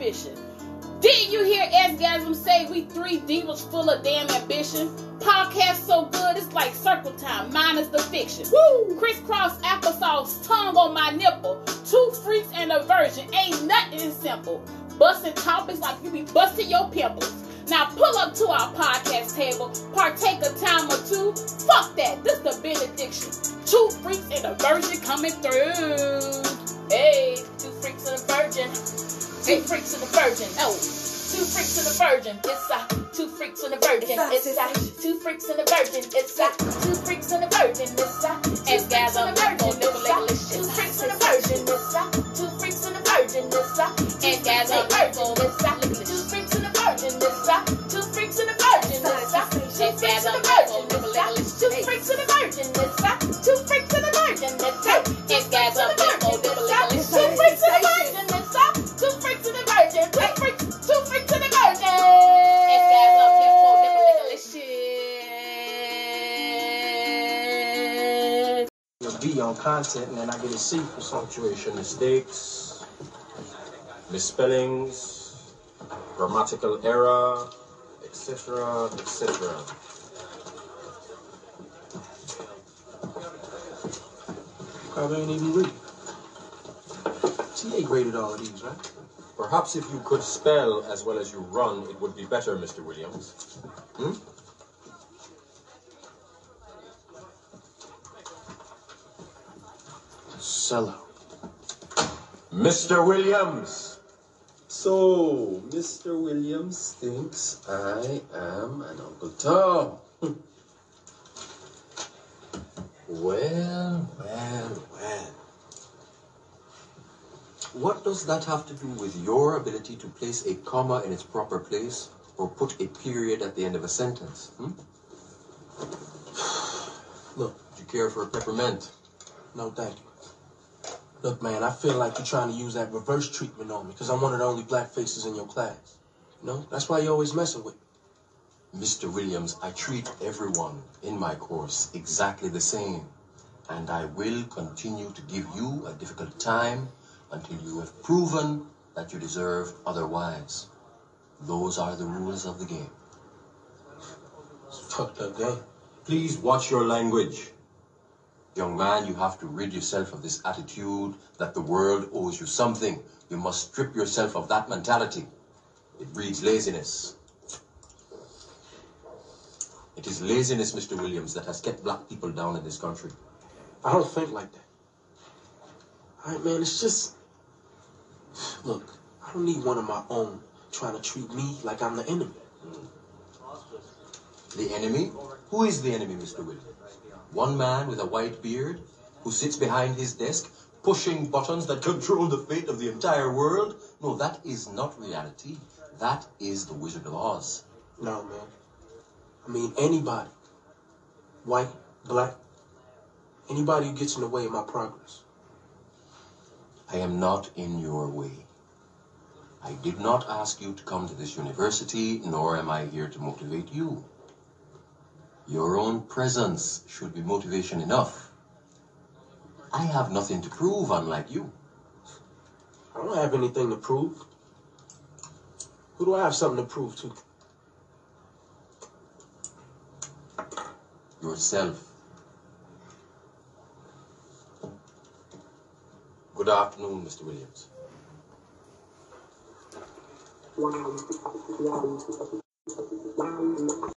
suspicion. Didn't you hear Xgasm say we three divas full of damn ambition? Podcast so good it's like circle time, minus the fiction. Woo! Crisscross applesauce, tongue on my nipple. Two freaks and a virgin, ain't nothing simple. Busting topics like you be busting your pimples. Now pull up to our podcast table, partake a time or two. Fuck that, this the benediction. Two freaks and a virgin coming through. Hey, two freaks and a virgin. Two freaks and a virgin. Oh, two freaks and a virgin. It's a two freaks and a virgin. It's a two freaks and a virgin. It's a two freaks and a virgin. It's a and guys on the virgin. It's a two freaks and a virgin. It's a two freaks and a virgin. It's a and guys on the virgin. It's a two freaks and a virgin. It's a two freaks and a virgin. It's a and guys on the virgin. It's a two freaks and a virgin. It's a two freaks and a virgin. It's a and guys on virgin. On content, and then I get a C for some. punctuation mistakes, misspellings, grammatical error, etc., etc. Probably ain't even read. TA graded all of these, right? Perhaps if you could spell as well as you run, it would be better, Mr. Williams. Hmm? Sellout. Mr. Williams! So, Mr. Williams thinks I am an Uncle Tom. well, well, well. What does that have to do with your ability to place a comma in its proper place or put a period at the end of a sentence? Hmm? Look, Would you care for a peppermint? no thank you. Look, man, I feel like you're trying to use that reverse treatment on me because I'm one of the only black faces in your class. You know, that's why you're always messing with me. Mr. Williams, I treat everyone in my course exactly the same. And I will continue to give you a difficult time until you have proven that you deserve otherwise. Those are the rules of the game. It's a fucked up game. Please watch your language. Young man, you have to rid yourself of this attitude that the world owes you something. You must strip yourself of that mentality. It breeds laziness. It is laziness, Mr. Williams, that has kept black people down in this country. I don't think like that. All right, man, it's just... Look, I don't need one of my own trying to treat me like I'm the enemy. The enemy? Who is the enemy, Mr. Williams? One man with a white beard who sits behind his desk pushing buttons that control the fate of the entire world. No, that is not reality. That is the Wizard of Oz. No, man. I mean, anybody. White, black, anybody who gets in the way of my progress. I am not in your way. I did not ask you to come to this university, nor am I here to motivate you. Your own presence should be motivation enough. I have nothing to prove, unlike you. I don't have anything to prove. Who do I have something to prove to? Yourself. Good afternoon, Mr. Williams. Wow. Wow.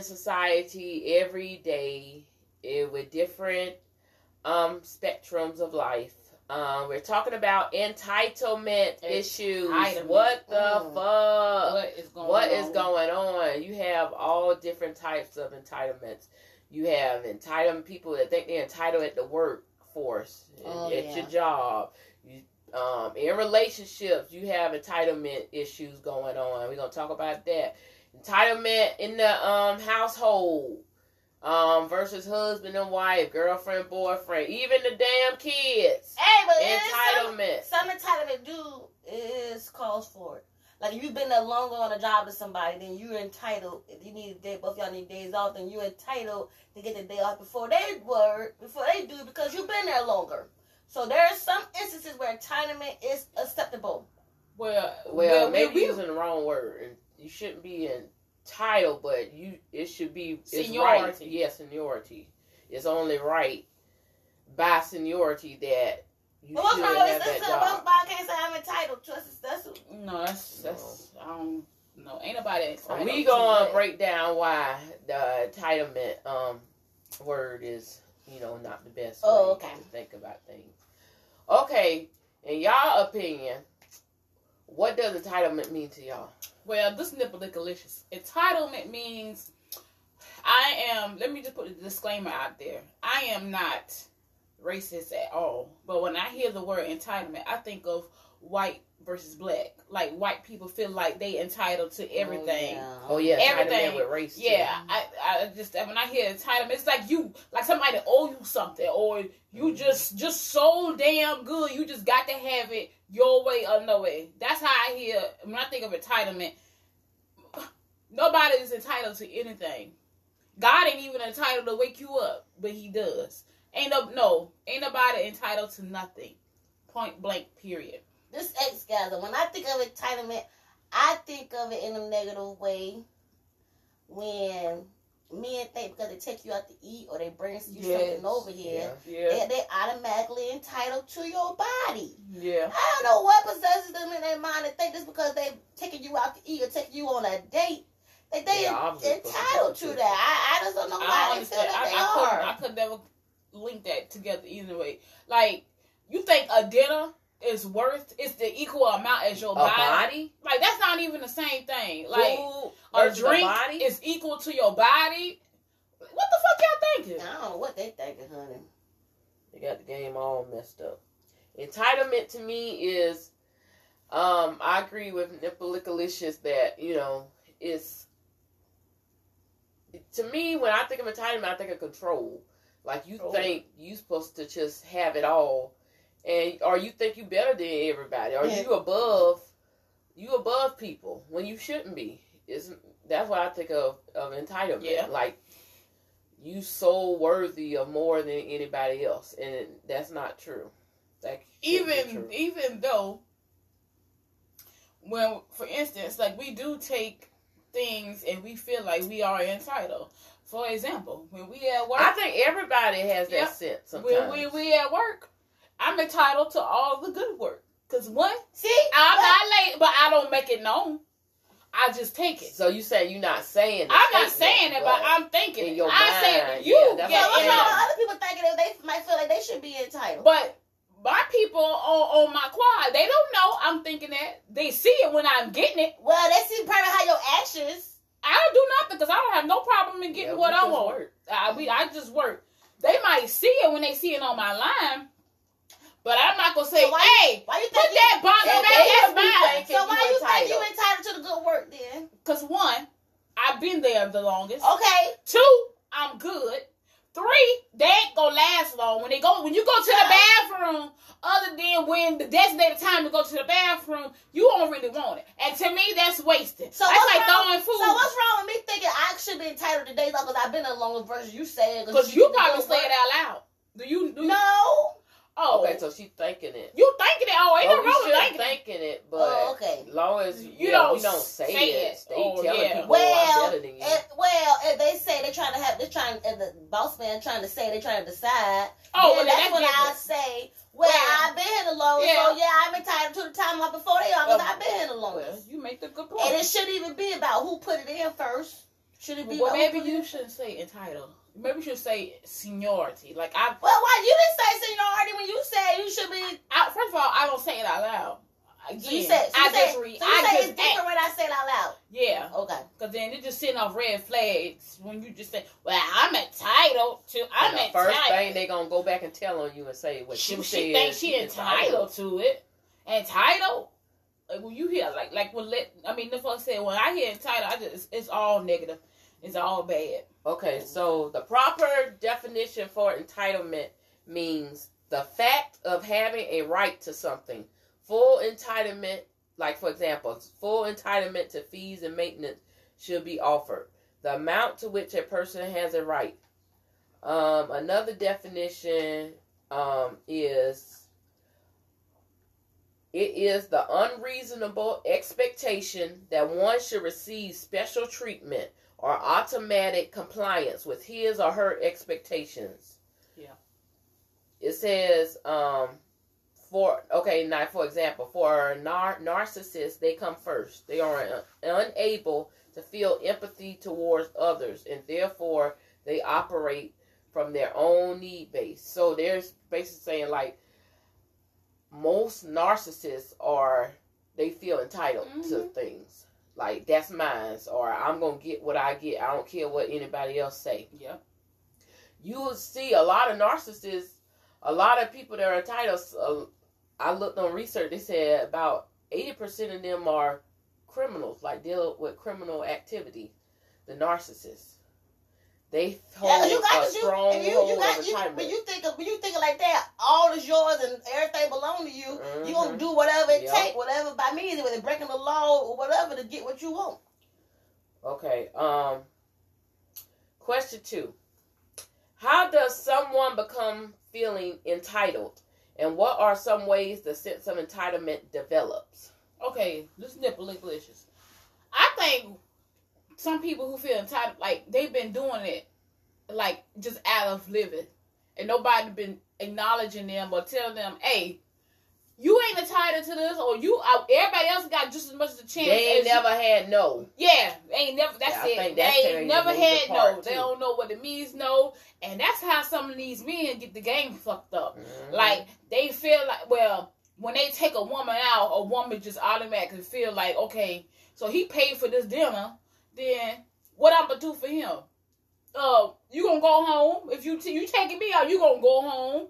In society every day eh, with different um, spectrums of life. Um, we're talking about entitlement issues. Entitlement. What the Mm. fuck? what is going what on? is going on? You have all different types of entitlements. You have entitled people that think they're entitled at the workforce, Oh, at yeah. your job. You, um, in relationships, you have entitlement issues going on. We're gonna talk about that. Entitlement in the um, household um, versus husband and wife, girlfriend, boyfriend, even the damn kids. Hey, but it's some, Entitlement. some entitlement do is calls for it. Like if you've been there longer on a job with somebody, then you're entitled. If you need a day, both y'all need days off, then you're entitled to get the day off before they were before they do because you've been there longer. So there are some instances where entitlement is acceptable. Well, Well, maybe we, using the wrong word. And You shouldn't be entitled, but you it should be it's right. Seniority. Yeah, seniority. It's only right by seniority that you But what's should wrong have with that this? job. I can't say I'm entitled to. That's, that's no, that's that's I don't know. Ain't nobody entitled. We gonna that. break down why the entitlement um word is you know not the best Oh, way okay. to think about things. Okay, in y'all opinion, what does entitlement mean to y'all? Well, this nipple delicious. Entitlement means I am. Let me just put a disclaimer out there. I am not racist at all. But when I hear the word entitlement, I think of white versus black. Like white people feel like they entitled to oh, everything. Oh yeah, Everything. with race. too. Yeah, I, I just when I hear entitlement, it's like you, like somebody owe you something, or you mm-hmm. just just so damn good, you just got to have it your way or no way. That's how I hear when I think of entitlement. Nobody is entitled to anything. God ain't even entitled to wake you up, but He does. Ain't no no, ain't nobody entitled to nothing. Point blank. Period. This ex gather. When I think of entitlement, I think of it in a negative way. When men think because they take you out to eat or they bring you Yes. something over here, Yeah. Yeah, they, they automatically entitled to your body. yeah. I don't know what possesses them in their mind to think this because they taking you out to eat or taking you on a date. That they Yeah, entitled to because- that. I, I just don't know why don't they feel that I, they I, couldn't, are. I could never link that together either way. Like, you think a dinner is worth is the equal amount as your A body? body, Like that's not even the same thing. Like Food a drink body. is equal to your body. What the fuck y'all thinking? I don't know what they thinking, honey. They got the game all messed up. Entitlement to me is, um, I agree with Nippolicalicious that you know it's. To me, when I think of entitlement, I think of control. Like you Oh. think you supposed to just have it all, and or you think you better than everybody, or Yeah. you above, you above people when you shouldn't be. Is that's what I think of of entitlement. Yeah. Like you so worthy of more than anybody else, and that's not true. Like even true. even though when for instance like we do take things and we feel like we are entitled for example when we at work I think everybody has that Yep. sense sometimes. when we, we at work i'm entitled to all the good work because one See, i'm but- not late but i don't make it known i just take it so you saying you're not saying? the i'm not saying it but i'm thinking in it. your i say mind, you yeah, that's get So what's in wrong it. with other people thinking that they might feel like they should be entitled? But my people on, on my quad, they don't know I'm thinking that. They see it when I'm getting it. well, they see probably how your actions. I don't do nothing because I don't have no problem in getting Yeah, what I want. work. I, we, I just work. They might see it when they see it on my line, but I'm not gonna say, So why "Hey, Why you put think that box Yeah, back they that's mine." So why you you think you entitled. entitled to the good work then? Because one, I've been there the longest. Okay, Two, I'm good. Three, they ain't gonna last long. When they go, when you go to the bathroom, other than when the designated time to go to the bathroom, you don't really want it. And to me, that's wasted. So that's what's like wrong? throwing food. So what's wrong with me thinking I should be entitled to days off because I've been in a longer version? You said Because you probably say it out loud. Do you? Do you No. Oh, oh, Okay, so she's thinking it. you thinking it? Oh, ain't Oh, no wrong with thinking it. thinking it, oh, but Oh, okay. long as You don't we don't say, say it, it. stay Oh, telling yeah. people I'm Well, better than you. well, if they say they're trying to have, they're trying, and the boss man trying to say they're trying to decide. Oh, well, that's that's when I say, well, Yeah. I've been longest, Yeah. so yeah, I'm entitled to the time off before they are because Oh. Um, I've been here the Well, you make the good point. And it shouldn't even be about who put it in first. Should it be? well, maybe you shouldn't say entitled. Maybe you should say seniority. Like I, Well, why you didn't say seniority when you said you should be? I first of all, I don't say it out loud. Again, So you said, so I said, just read. so you I say just it's different act. when I say it out loud. Yeah, Okay. because then it's just sitting off red flags when you just say, "Well, I'm entitled to." I'm and the entitled. first thing they're gonna go back and tell on you and say what she, you she said. thinks she entitled to it. Entitled. Like when you hear like like when let I mean the fuck said when I hear entitled, I just it's, it's all negative. It's all bad. Okay, so the proper definition for entitlement means the fact of having a right to something. Full entitlement, like for example, full entitlement to fees and maintenance should be offered. The amount to which a person has a right. Um, another definition um, is it is the unreasonable expectation that one should receive special treatment or automatic compliance with his or her expectations. Yeah. It says, um, for okay, now for example, for nar- narcissists, they come first. They are un- unable to feel empathy towards others, and therefore they operate from their own need base. So there's basically saying like most narcissists are they feel entitled to Mhm. things like that's mine. Or i'm gonna get what i get. I don't care what anybody else say. Yep. you will see a lot of narcissists a lot of people that are entitled uh, i looked on research they said about 80% of them are criminals. Like deal with criminal activity the narcissists they hold Yeah, you got a to you, strong if you, hold you got of you, entitlement when you think of when you think of like that, all is yours and everything belongs to you. You gonna Mhm. do whatever it Yep. take, whatever by means, whether breaking the law or whatever to get what you want. Okay. Um. Question two: How does someone become feeling entitled, and what are some ways the sense of entitlement develops? Okay, this nipple delicious. I think some people who feel entitled, like they've been doing it, like just out of living, and nobody been acknowledging them or telling them, "Hey, you ain't entitled to this," or "You, uh, everybody else got just as much of a chance." They ain't as you." never had no. Yeah, they ain't never. That's Yeah, it. that's they ain't never had no. part, They don't know what it means no, and that's how some of these men get the game fucked up. Mhm. Like they feel like well, when they take a woman out, a woman just automatically feel like okay, so he paid for this dinner, then what I'm gonna do for him? Uh, you gonna go home if you t- you taking me out? You gonna go home?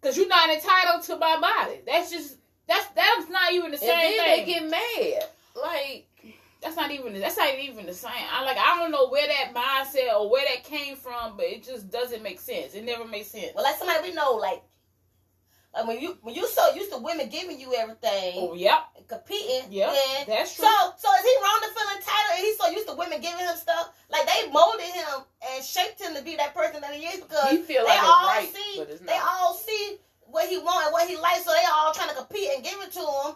Cause you're not entitled to my body. That's just that's that's not even the and same then thing. they get mad. Like that's not even that's not even the same. I like I don't know where that mindset or where that came from, but it just doesn't make sense. It never makes sense. Well, like somebody we know, like, like when you when you so used to women giving you everything, Oh yep, and competing, yeah, that's true. so so is he wrong to feel entitled? And he's so used to women giving him stuff, like they molded him and shaped him to be that person that he is because he feel they like it's all right, see, they all see what he want and what he likes, so they all trying to compete and give it to him.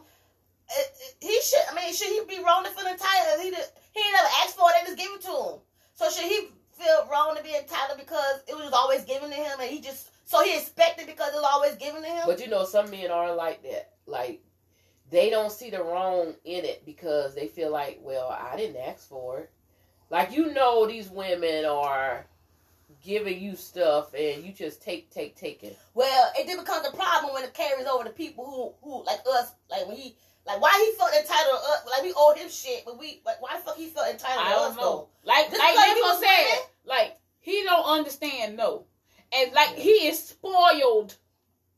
It- it- He should, I mean, should he be wrong to feel entitled? He did, he never asked for it; they just give it to him. So should he feel wrong to be entitled because it was always given to him, and he just so he expected because it's always given to him? But you know, some men are like that. Like they don't see the wrong in it because they feel like, well, I didn't ask for it. Like you know, these women are giving you stuff and you just take, take, take it. Well, it then becomes a problem when it carries over to people who, who like us, like when he, like why he felt entitled to us, like we owe him shit, but we, like why the fuck he felt entitled I to don't us know. though? Like Just like because he Nico was said, like he don't understand no, and like he is spoiled.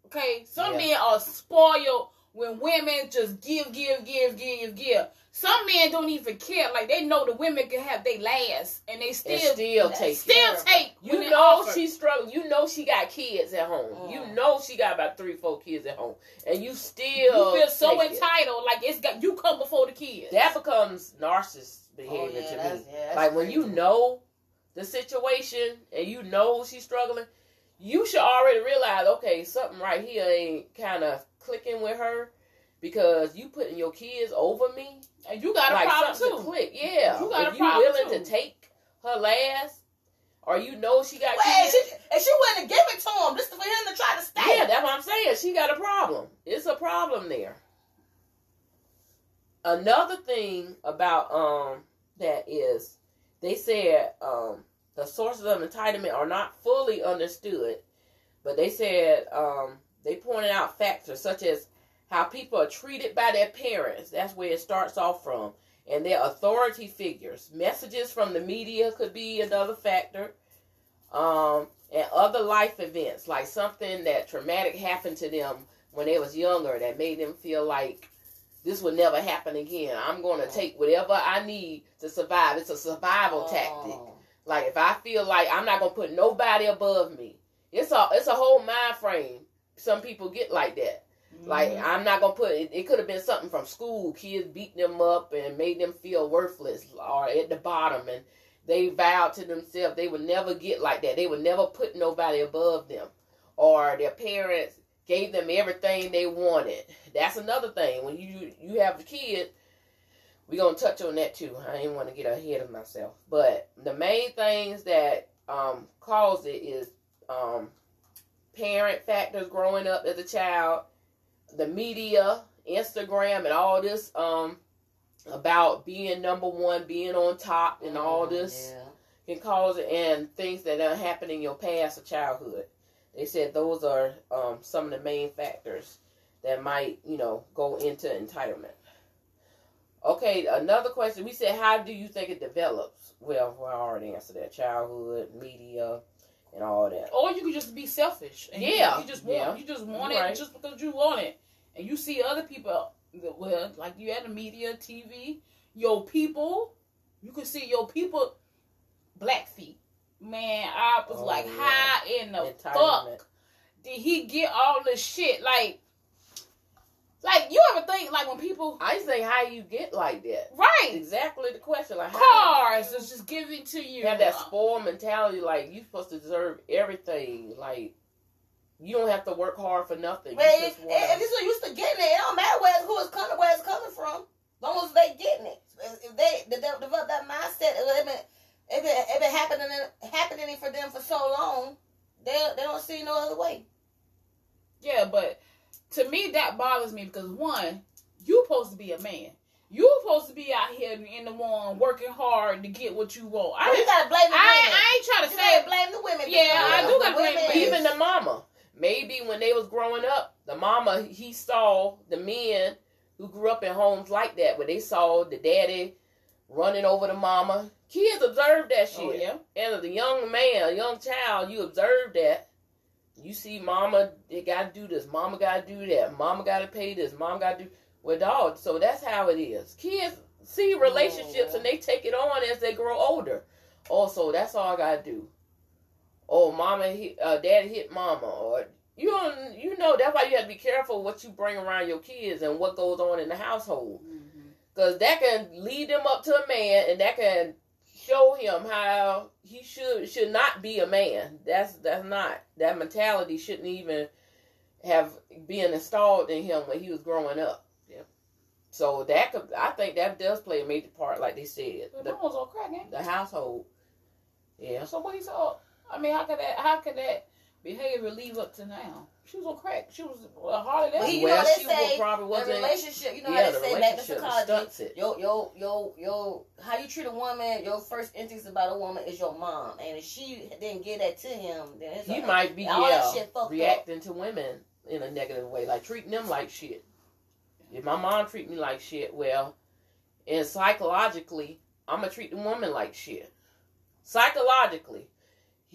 Okay, some Yeah. men are spoiled when women just give, give, give, give, give. some men don't even care. Like they know the women can have they last, and they still and still take still it. take. You know offer. she's struggling. You know she got kids at home. Mm. You know she got about three, four kids at home, and you still You feel so take it. entitled, like it's got you come before the kids. That becomes narcissist Oh, behavior yeah, to me. yeah, that's like when you know the situation and you know she's struggling, you should already realize, okay, something right here ain't kind of clicking with her because you putting your kids over me. and you got a like problem too. to click. Yeah, You got a if you problem, willing too. to take her last, or you know she got Well, and kids. she, and she wouldn't give it to him. just for him to try to stay. Yeah, that's what I'm saying. She got a problem. It's a problem there. Another thing about um that is they said um the sources of entitlement are not fully understood, but they said um they pointed out factors such as how people are treated by their parents. That's where it starts off from. And their authority figures. Messages from the media could be another factor. Um, and other life events, like something that traumatic happened to them when they was younger that made them feel like this would never happen again. I'm going to take whatever I need to survive. It's a survival tactic. Oh. Like if I feel like I'm not gonna put nobody above me, it's a it's a whole mind frame. Some people get like that. Like Mm-hmm. I'm not gonna put it. It could have been something from school. Kids beat them up and made them feel worthless or at the bottom, and they vowed to themselves they would never get like that. They would never put nobody above them, or their parents gave them everything they wanted. That's another thing. When you you have a kid, we're gonna touch on that too. I didn't want to get ahead of myself, but the main things that um cause it is um parent factors growing up as a child, the media, Instagram, and all this um about being number one, being on top, and all this Yeah. can cause it, and things that done happened in your past or childhood. They said those are um, some of the main factors that might, you know, go into entitlement. Okay, another question. We said, how do you think it develops? Well, well I already answered that. Childhood, media, and all that. Or you could just be selfish. And you- Yeah. You, just want Yeah. you just want Right. it just because you want it. And you see other people well, like you had the media, TV, your people, you could see your people black feet. Man, I was Oh, like, yeah. how in the Entitlement. fuck did he get all this shit? Like like you ever think like when people I say how you get like that. Right. Exactly the question. Like how Cars is just given to you. have that spoiled mentality, like you supposed to deserve everything. Like you don't have to work hard for nothing. Man, you if, if you're so used to getting it, it don't matter where who it's coming, where it's coming from. As long as they getting it, if they de- de- develop that mindset, it been, it been happening happening for them for so long, they they don't see no other way. Yeah, but to me that bothers me because one, you supposed to be a man. You supposed to be out here in the one working hard to get what you want. I, Well, you gotta blame the I, women. I ain't trying to you say gotta blame the women. Yeah, I do gotta blame women- the- even the mama. Maybe when they was growing up, the mama he saw the men who grew up in homes like that, where they saw the daddy running over the mama. Kids observe that shit. Oh yeah. And as a young man, a young child, you observe that. You see, mama, they gotta do this. Mama gotta do that. Mama gotta pay this. Mama gotta do. Well, dog. So that's how it is. Kids see relationships and they take it on as they grow older. Also, that's all I gotta do. Oh, mama, hit, uh, daddy hit mama, or you don't, you know that's why you have to be careful what you bring around your kids and what goes on in the household, because that can lead them up to a man, and that can show him how he should should not be a man. That's that's not that mentality shouldn't even have been installed in him when he was growing up. Yeah. So that could, I think that does play a major part, like they said, But the, was on crack, ain't the household. Yeah. So what he saw? I mean, how could that? How could that behavior leave up to now? She was on crack. She was well, hardly that. Well, you well, know they she say probably the wasn't. relationship. You know yeah, how the they say back in relationship psychology. stunts it. Yo, yo, yo, yo, how you treat a woman, your first instincts about a woman is your mom. And if she didn't give that to him, then it's He a- might be all yeah, that shit fucked up. reacting to women in a negative way, like treating them like shit. If my mom treat me like shit, well, and psychologically, I'm gonna treat the woman like shit. Psychologically, he,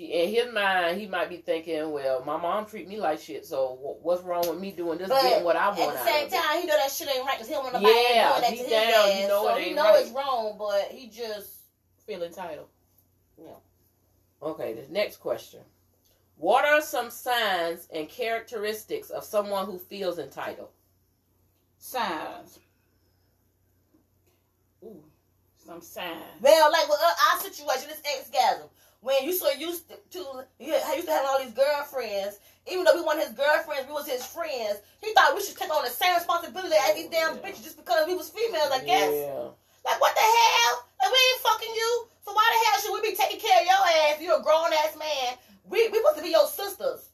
in his mind, he might be thinking, "Well, my mom treat me like shit, so what's wrong with me doing this, But getting what I want?" At want the out same of it?" time, he know that shit ain't right because he don't want nobody Yeah, doing that to deep his down, ass. you know so it he know right. it's wrong, but he just Feel entitled. Yeah. Okay, the next question: What are some signs and characteristics of someone who feels entitled? Signs. Ooh, some signs. well, like with uh, our situation, this ex-gasm. When you so used to, to yeah, I used to have all these girlfriends. Even though we weren't his girlfriends, we was his friends. He thought we should take on the same responsibility as these damn Yeah. bitches just because we was females. I guess. Yeah. Like what the hell? Like we ain't fucking you. So why the hell should we be taking care of your ass? You're a grown ass man. We we supposed to be your sisters.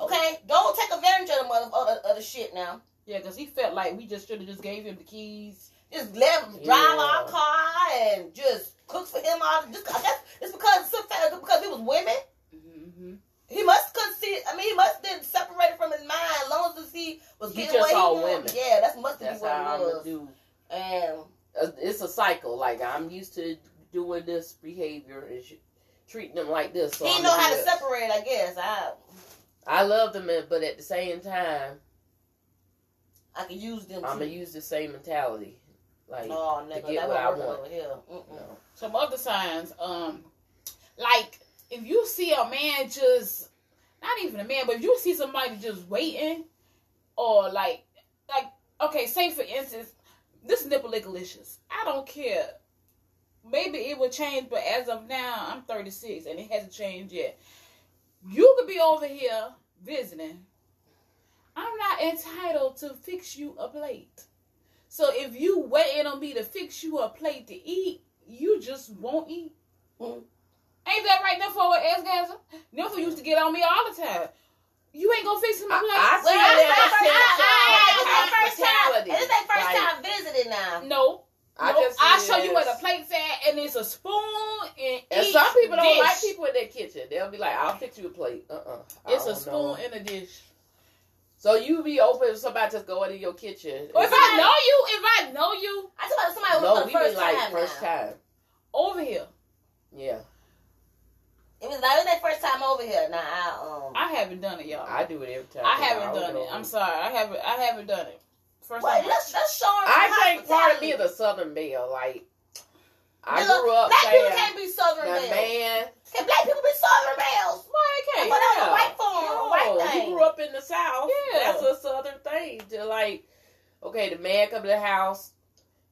Okay? Don't take advantage of the mother of the, of the shit now. Yeah, because he felt like we just should have just gave him the keys. Just let him drive Yeah. our car and just cook for him all just I guess it's because it's because we was women. Mm-hmm. He must could see I mean he must have separated from his mind as long as he was He getting what he wanted. women. Yeah, that's must That's be what how it was. do. And Uh, It's a cycle. Like I'm used to doing this behavior and sh- treating them like this. So he I'm know how do to separate, I guess. I I love them, but at the same time, I can use them I'm too. gonna use the same mentality. Like, Oh, nigga, get that what I want. over here. Mm-mm. no. Some other signs, um, like if you see a man just not even a man, but if you see somebody just waiting, or like like okay, say for instance, this nipple lickalicious. I don't care. Maybe it will change, but as of now, I'm 36 and it hasn't changed yet. You could be over here visiting. I'm not entitled to fix you a plate. So if you waiting on me to fix you a plate to eat, you just won't eat. Mhm. Ain't that right now for an gasm? Nympho used to get on me all the time. You ain't gonna fix him a I- plate. I Well, see I- it I- as a I- sense I- of I- This ain't first time. This ain't first Like, time visiting now. no. I no, just I'll show you where the plate's at, and it's a spoon and And some people don't like people in their kitchen. They'll be like, "I'll fix you a plate." Uh, uh It's a spoon and a dish. So you be open if somebody just go into your kitchen. Or if I know you, if I know you I talk about somebody who no, was we for the mean first like time. first now. time. over here, Yeah, It was like it was their first time over here. Now I um. I haven't done it, y'all. I do it every time. I haven't don't done it. know. I'm sorry. I haven't. I haven't done it. First Wait, time. let's let's show. I think part of me is a Southern male. Like I grew up Black people saying, can't be southern "The males. man, Can black people be southern males? Why they I can't? thought that was a Yeah. white form, a No, white you grew up in the South. Yeah. That's a Southern thing. To like, okay, the man come to the house,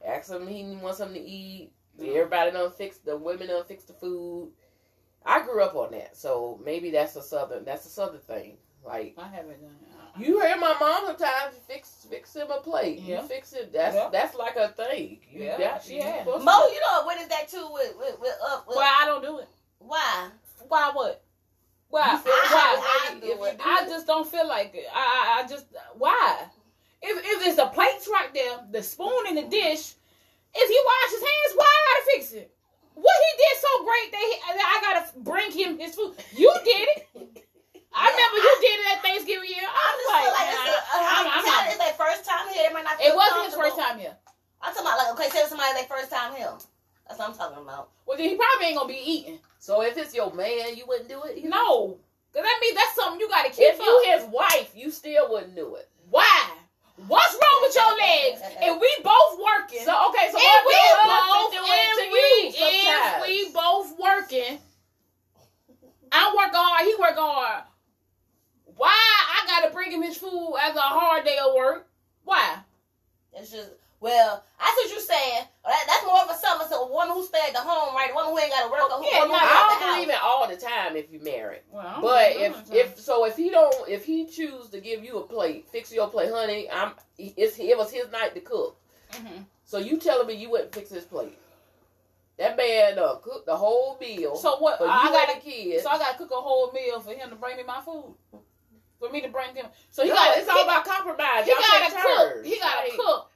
ask him he wants something to eat. Mm-hmm. Everybody done fix the women done fix the food. I grew up on that, so maybe that's a Southern. That's a Southern thing. Like I haven't done it. You hear my mom sometimes fix fix him a plate. Yeah. You fix it. That's Yeah. that's like a thing. You, Yeah, that, she you has. to- Mo, you know what is that too with with, with up? With, Why I don't do it? Why? Why what? Why? You I- why? I if do it. do I it. just don't feel like it. I, I, I just why? If if it's the plates right there, the spoon in the dish, if he wash his hands, why I gotta fix it? What he did so great that, he, that I gotta bring him his food. You did it. I remember you did it at Thanksgiving year. I I was just like, feel like man, it's, a, I- I'm- I'm not- it's their first time here. They might not. it wasn't his first time here. I'm talking about like okay, say somebody their first time here. That's what I'm talking about. Well, then he probably ain't gonna be eating. So if it's your man, you wouldn't do it. either? No, cause that means that's something you gotta keep If up. you his wife, you still wouldn't do it. Why? What's wrong with your legs? And we both working. So okay, so if what we both, husband do it if to we, you if sometimes? we both working, I work hard, he work hard. Why I gotta bring him his food after a hard day of work? Why? It's just well, that's what you're saying. That, that's more of a something. So a woman who stay at the home, right? A woman who ain't got to work. Oh, a yeah, woman no, who I don't believe house. it all the time if you married. Well, But if if so, if he don't, if he choose to give you a plate, fix your plate, honey, I'm. It's it was his night to cook. hmm So you telling me you wouldn't fix his plate? That man uh, cooked the whole meal so what? you I gotta, the kids. so I gotta cook a whole meal for him to bring me my food. For me to bring him, so he no, got. it's all about compromise. He Y'all gotta cook. He gotta Like, cook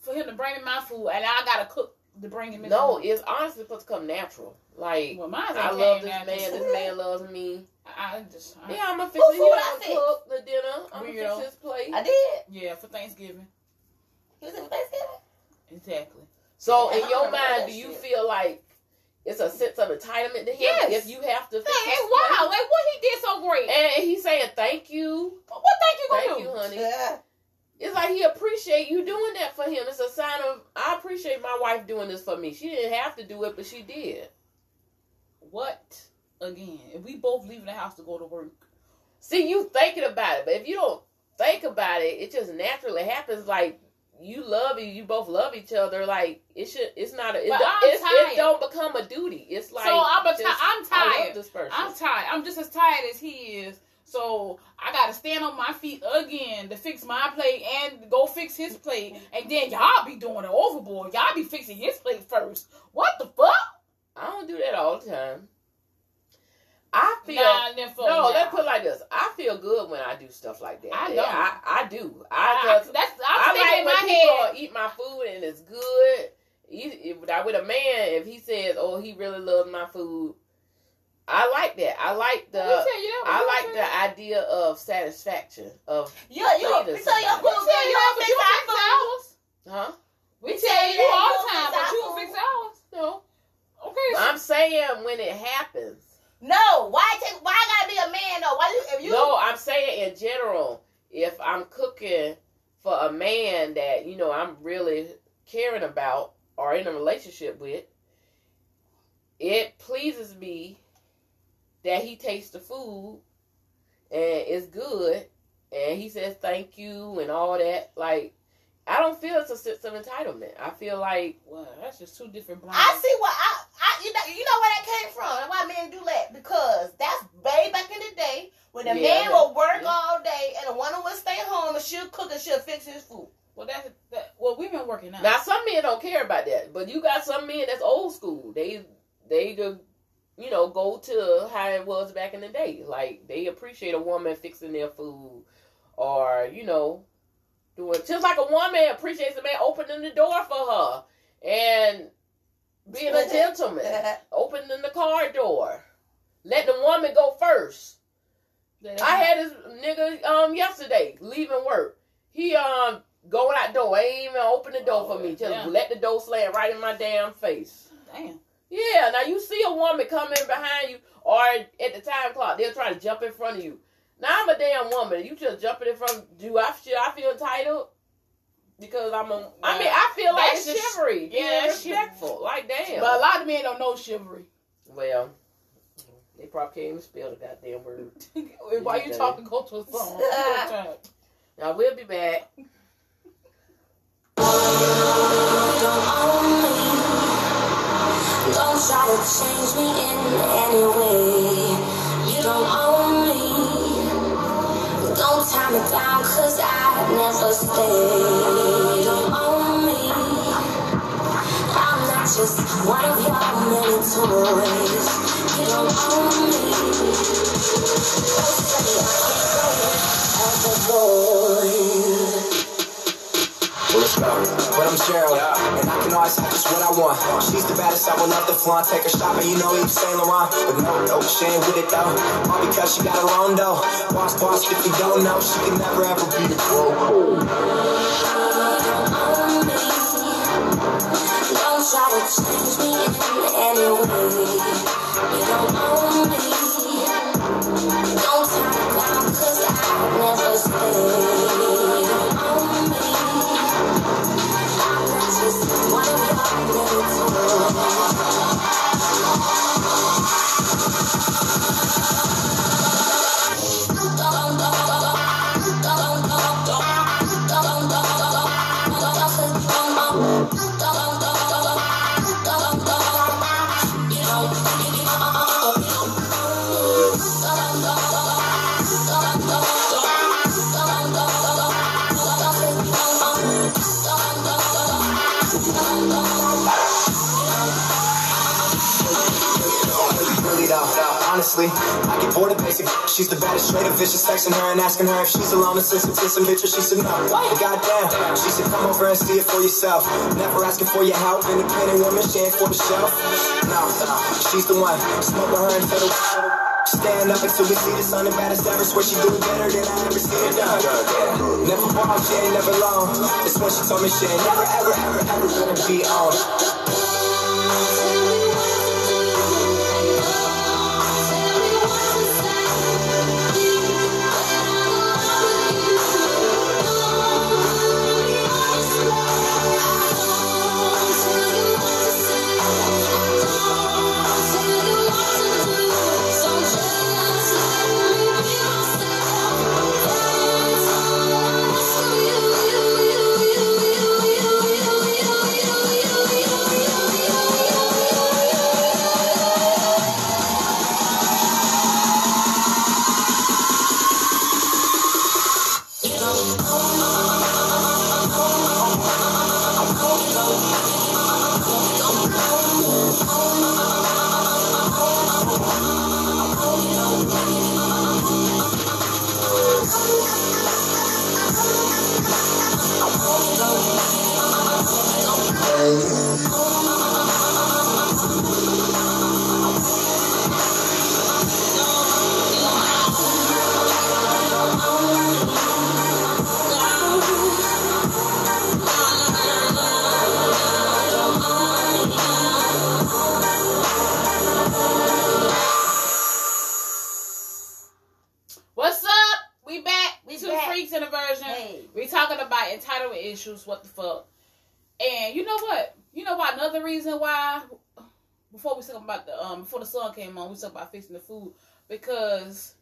for him to bring me my food, and I gotta cook to bring him his No, food. it's honestly supposed to come natural. Like Well, mine I love this natural. man. This man loves me. I, I just, I, Yeah, I'm gonna fix Who it. He food I don't fix? cook the dinner. I'm gonna fix his plate. I did. yeah, for Thanksgiving, He was in Thanksgiving. exactly. So in your mind, do you shit. feel like it's a sense of entitlement to him Yes. if you have to. Hey, fix his it's plate. Like what he did so great. And he's saying thank you, what thank you gonna thank do? you, honey. Yeah. It's like he appreciate you doing that for him. It's a sign of I appreciate my wife doing this for me. She didn't have to do it, but she did. What? Again, if we both leaving the house to go to work. See, you thinking about it, but if you don't think about it, it just naturally happens. Like you love you, you both love each other. Like it should. It's not. A, it, don't- it's, it don't become a duty. It's like so I'm, a ti- just, I'm tired. this person. I'm tired. I'm just as tired as he is. So I gotta stand on my feet again to fix my plate and go fix his plate, and then y'all be doing it overboard. Y'all be fixing his plate first. What the fuck? I don't do that all the time. I feel Nah, then fuck no. nah. Let's put it like this. I feel good when I do stuff like that. I Yeah, don't. I, I do. I, I, I, 'cause that's I I'm thinking like in when my people head. eat my food and it's good. You- with a man, if he says, "Oh, he really loves my food," I like that. I like the. Who tell you that? I like the you? idea of satisfaction of You, you, Say this so your about We tell you you that, don't but fix you fix ours. huh? We We tell tell you you all the time, but you our don't food. fix ours. No, Okay, I'm saying when it happens. No, why take? Why I gotta be a man though? Why you? If you No, I'm saying in general, if I'm cooking for a man that you know I'm really caring about or in a relationship with, it pleases me that he tastes the food and it's good, and he says thank you and all that. Like, I don't feel it's a sense of entitlement. I feel like well, that's just two different blind. I see what I, I you know you know where that came from and why men do that because that's way back in the day when a Yeah, man would work yeah. all day and a woman would stay home and she'll cook and she'll fix his food. Well, that's that. Well, we've been working out. Now some men don't care about that, but you got some men that's old school. They they go, you know, go to how it was back in the day. Like they appreciate a woman fixing their food, or you know, doing just like a woman appreciates a man opening the door for her and being a gentleman, opening the car door, let the woman go first. I had this nigga um yesterday leaving work. He um going out the door, ain't even open the door for me. Just Yeah. let the door slam right in my damn face. damn. Yeah, now you see a woman coming behind you or at the time clock, they'll try to jump in front of you. Now I'm a damn woman. You just jumping in front. Do I should I feel entitled? Because I'm a. I mean, I feel like That's it's just- chivalry. yeah, Yeah, that's respectful. Like damn. But a lot of men don't know chivalry. well, they probably can't even spell the goddamn word. Why you Okay. talking? Go to a song. One time. Now we'll be back. don't own me. Don't try to change me in any way. Don't tie me down, cause I never stay. Don't own me. I'm not just one of your many toys. You don't own me. Don't say I can't go with other boys. But I'm Gerald, and I can always have just what I want. She's the baddest, I will love to flaunt. Take her shopping, you know Yves Saint Laurent. But no, no, she ain't with it though. All because she got her own dough. Boss, boss, if you don't know, she can never ever be a pro. Don't try to change me in any way. You don't honestly, I get bored of basic. She's the baddest, straight up vicious. Texting her and asking her if she's alone and listen to some bitches. She said no. But goddamn, she said come over and see it for yourself. Never asking for your help. Independent woman, she ain't for the shelf. No, she's the one. Smoke with her until the Stand up until we see the sun, the baddest ever. Swear she doing better than I ever seen her done. Yeah. Never bought, she ain't never long. That's when she told me she ain't never, ever, ever, ever gonna be on. Came on, we talk about fixing the food because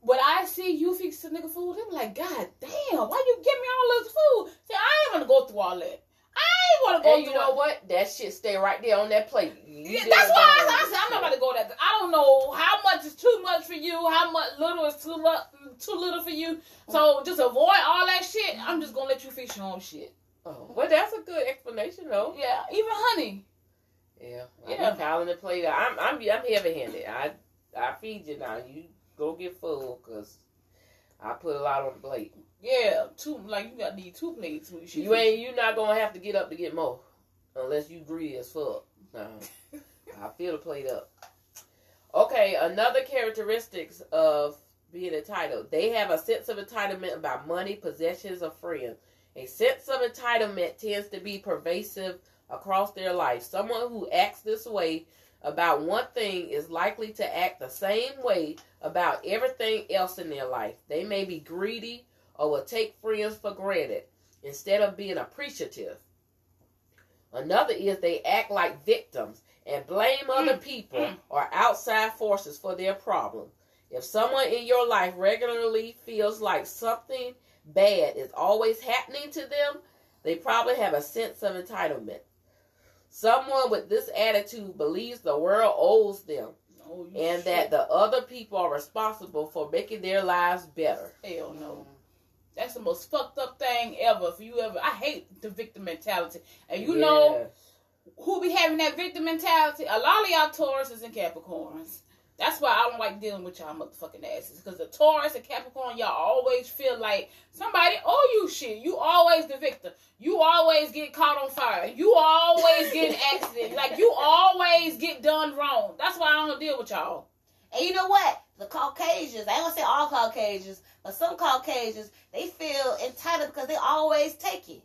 when I see you fix the nigga food, be like, God damn, why you give me all this food? See, I ain't gonna go through all that. I ain't wanna go And through you know all- what? That shit stay right there on that plate. Yeah, that's why I. I said I'm not about to go there. I don't know how much is too much for you, how much little is too lu- too little for you. So just avoid all that shit. I'm just gonna let you fix your own shit. Oh, well, that's a good explanation, though. Yeah, even honey. Yeah, Yeah. I'm piling the plate. I'm I'm I'm heavy handed. I I feed you now. You go get full because I put a lot on the plate. Yeah, two like you got need two plates. You ain't you not gonna have to get up to get more unless you greedy as fuck. No, I fill the plate up. Okay, another characteristics of being entitled. They have a sense of entitlement about money, possessions, or friends. A sense of entitlement tends to be pervasive across their life. Someone who acts this way about one thing is likely to act the same way about everything else in their life. They may be greedy or will take friends for granted instead of being appreciative. Another is they act like victims and blame other people mm. or outside forces for their problems. If someone in your life regularly feels like something bad is always happening to them, they probably have a sense of entitlement. Someone with this attitude believes the world owes them Oh, and shit. that the other people are responsible for making their lives better. hell no. Mm-hmm. That's the most fucked up thing ever. If you ever, I hate the victim mentality. And you know Yes. who be having that victim mentality? A lot of y'all Tauruses and Capricorns. That's why I don't like dealing with y'all motherfucking asses. Because the Taurus and Capricorn, y'all always feel like somebody owe you shit. You always the victim. You always get caught on fire. You always get in accident. Like you always get done wrong. That's why I don't deal with y'all. And you know what? The Caucasians, I ain't gonna say all Caucasians, but some Caucasians, they feel entitled because they always take it.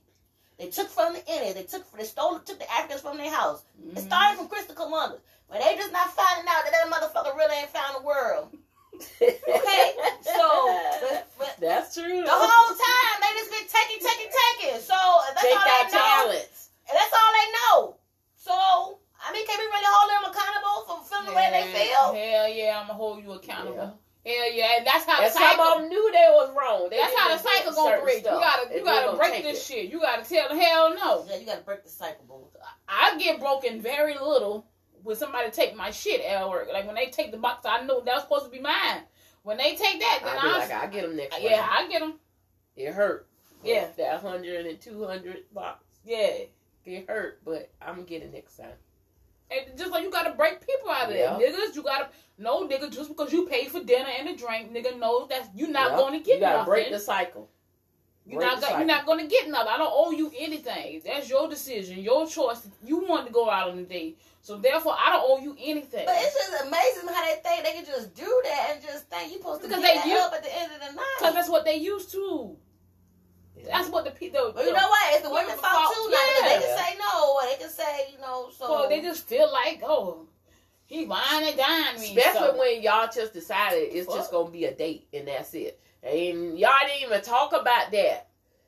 They took from the Indians, they took they stole took the Africans from their house. Mm-hmm. It started from Christopher Columbus. But they just not finding out that that motherfucker really ain't found the world. Okay, so but, but that's true. the whole time they just been taking, taking, taking. So that's Take all our they know. talents. And that's all they know. So I mean, can we really hold them accountable for feeling the way they feel? Hell yeah, I'm gonna hold you accountable. Hell yeah, and that's how And the cycle. knew they was wrong. They That's how the cycle gonna break. You gotta, you gotta break this it. shit. You gotta tell them, hell no. Yeah, you gotta break the cycle, boo. I get broken very little when somebody take my shit at work. Like when they take the box, I know that's supposed to be mine. When they take that, then I like, I get them next yeah, round. I get them. It hurt. Yeah. That 100 and 200 box. Yeah, It hurt, but I'm getting next time. And just like you gotta break people out of Yeah. there, niggas. You gotta no nigga just because you pay for dinner and a drink, nigga knows that you're not Yep. going to get You gotta nothing. break the cycle. You're break not, the go- you're not going to get nothing. I don't owe you anything. That's your decision, your choice. You want to go out on a date, so therefore I don't owe you anything. But it's just amazing how they think they can just do that and just think you're supposed to Because get they that u- up at the end of the night. Because that's what they used to. That's what the people. But you know what? It's the women's Women's fault fault, too. Now, 'cause they can say no, or they can say you know. So So they just feel like, oh, he wine and dine me. Especially so. when y'all just decided it's just gonna be a date and that's it. And y'all didn't even talk about that.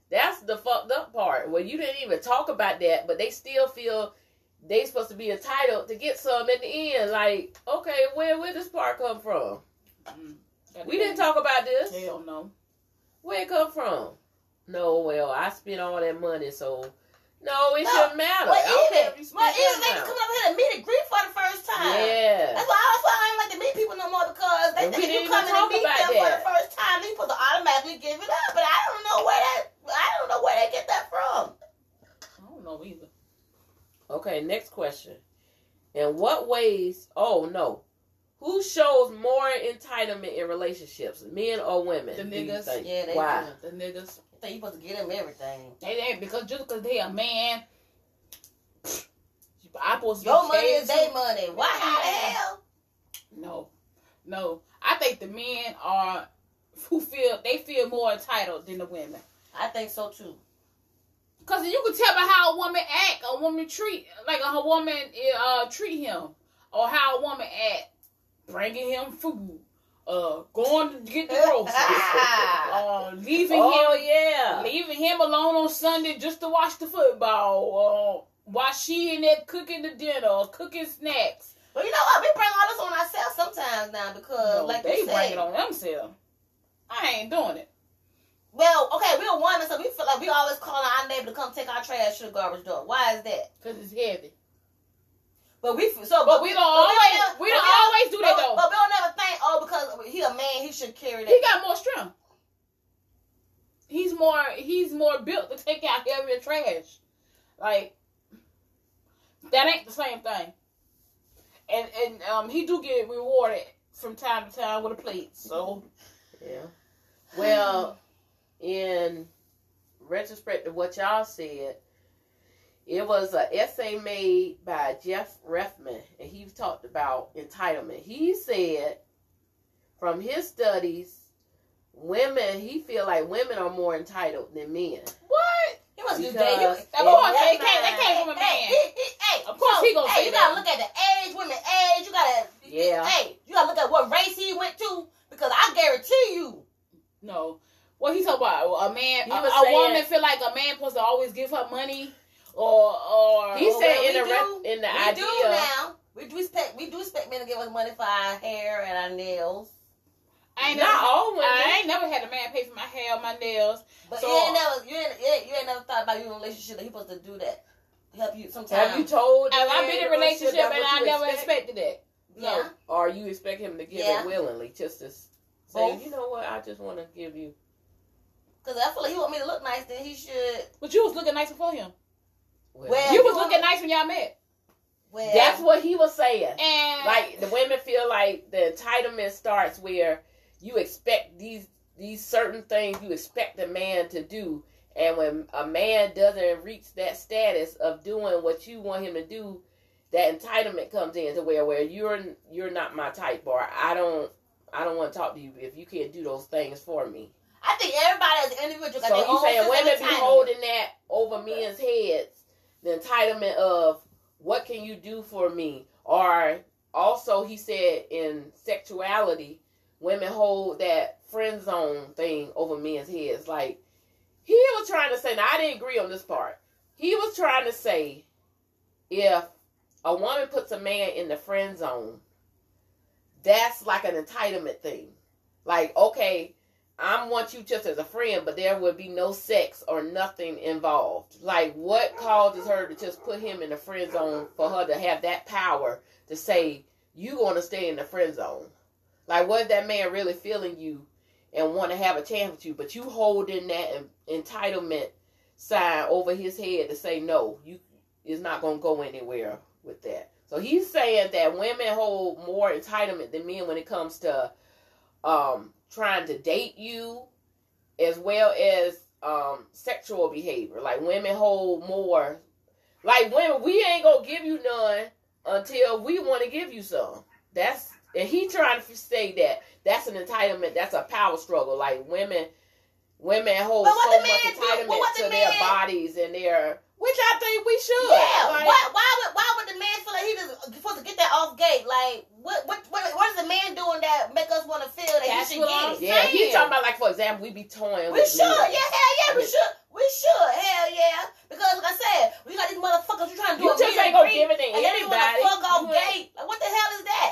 That's the fucked up part. Where you didn't even talk about that, but they still feel they supposed to be entitled to get some at the end. Like, okay, where where this part come from? Mm. We didn't talk about this. Hell no. Where it come from? No, well, I spent all that money, so no, it No, shouldn't matter. But I don't even, if but even they amount. come up here and meet and greet for the first time. Yeah. That's why, that's why I ain't like to meet people no more because they And think didn't you come in and meet about them for the first time, they supposed to automatically give it up. But I don't know where that I don't know where they get that from. I don't know either. Okay, next question. In what ways? Oh no, who shows more entitlement in relationships, men or women? The niggas. Yeah, they Why? The niggas. Think you supposed to get them everything. They ain't because just because they a man. I supposed to Your money is their money. Why the hell? No, no. I think the men are who feel they feel more entitled than the women. I think so too. Cause you can tell by how a woman act, a woman treat, like a woman uh treat him, or how a woman act, bringing him food, uh, going to get the groceries, uh, leaving Oh him, yeah. leaving him alone on Sunday just to watch the football. Uh, while she in there cooking the dinner, or cooking snacks. But you know what? We bring all this on ourselves sometimes now because, No, like they you bring it on themselves. I ain't doing it. well, okay, we're women, so we feel like we always calling our neighbor to come take our trash to the garbage door. Why is that? Cause it's heavy. But we so, But we don't but always never- we don't don't- always do that but- though. But we don't never think, oh, because he a man, he should carry that. He got more strength. He's more he's more built to take out heavier trash. Like that ain't the same thing. And and um he do get rewarded from time to time with a plate. So Yeah. Well, in retrospect to what y'all said, it was an essay made by Jeff Refman, and he talked about entitlement. He said, from his studies, women he feel like women are more entitled than men. what? He must do Because- that. He, Of course, Yeah, it came, that came from a man. Hey, he- he- hey, Of course so, he gonna hey, say you that. gotta look at the age, women age. You gotta, Yeah. Hey, you gotta look at what race he went to because I guarantee you, No. What he talking about? A man, a, a woman feel like a man supposed to always give her money, or or He Well, said we in the do. rep, in the we idea. do now. We do expect we do expect men to give us money for our hair and our nails, I ain't Not never, all women. I ain't never had a man pay for my hair, or my nails. but So- you ain't never you ain't, you ain't you ain't never thought about you in a relationship that he supposed to do that, help you sometimes. Have you told? the I've been in a relationship and I you never expect? expected that. No. Yeah. Or you expect him to give Yeah. it willingly, just to say, Both. you know what, I just want to give you. Because I feel like he want me to look nice, then he should. But you was looking nice before him. Well, Well, You was looking nice when y'all met. Well, that's what he was saying. And Like the women feel like the entitlement starts where you expect these these certain things you expect a man to do, and when a man doesn't reach that status of doing what you want him to do, that entitlement comes in to where where you're you're not my type, or I don't I don't want to talk to you if you can't do those things for me. I think everybody as an individual got So you own saying sense of women be holding that over men's heads, the entitlement of what can you do for me? Or also he said in sexuality, women hold that friend zone thing over men's heads. Like he was trying to say, now I didn't agree on this part. He was trying to say if a woman puts a man in the friend zone, that's like an entitlement thing. Like, okay, I want you just as a friend, but there would be no sex or nothing involved. Like, what causes her to just put him in the friend zone for her to have that power to say, you going to stay in the friend zone? Like, if that man really feeling you and want to have a chance with you, but you holding that en- entitlement sign over his head to say, no, you is not going to go anywhere with that. So he's saying that women hold more entitlement than men when it comes to um, trying to date you as well as um, sexual behavior. Like women hold more. Like women, we ain't gonna give you none until we want to give you some. That's and he trying to say that that's an entitlement. That's a power struggle. Like women, women hold so much entitlement to the their bodies and their, which I think we should. Yeah. Like, why? Why would? Why would the man feel like he just supposed to get that off gate? Like, what? What? What, what is the man doing that make us want to feel that That's he should get it? Yeah, he's talking about like for example, we be toying. We with should. men. Yeah. Hell yeah. We should. We should. Hell yeah. Because like I said, we got these motherfuckers. You trying to do You a just ain't gonna greet, give it to and then you want anybody. to fuck off You ain't- gate. Like, what the hell is that?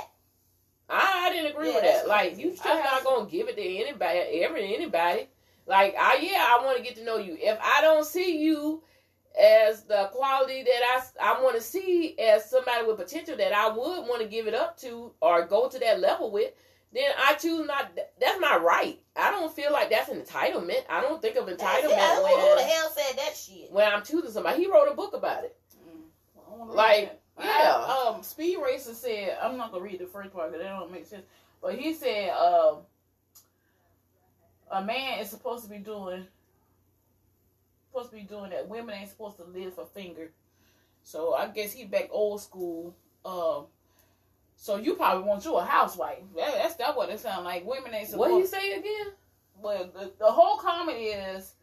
I, I didn't agree Yeah, with that. Like you just I not have- gonna give it to anybody, every anybody. Like I yeah, I want to get to know you. If I don't see you as the quality that I I want to see as somebody with potential that I would want to give it up to or go to that level with, then I choose not. That's my right. I don't feel like that's an entitlement. I don't think of entitlement it. when, who the hell said that shit? When I'm choosing somebody. He wrote a book about it. I Like, yeah. I- um, Speed Racer said, I'm not gonna read the first part because that don't make sense. But he said, um, a man is supposed to be doing, supposed to be doing that. Women ain't supposed to live for finger. So I guess he back old school. Um, so you probably want you a housewife. That, that's that what it sounds like. Women ain't supposed. What you say again? Well, the, the whole comment is,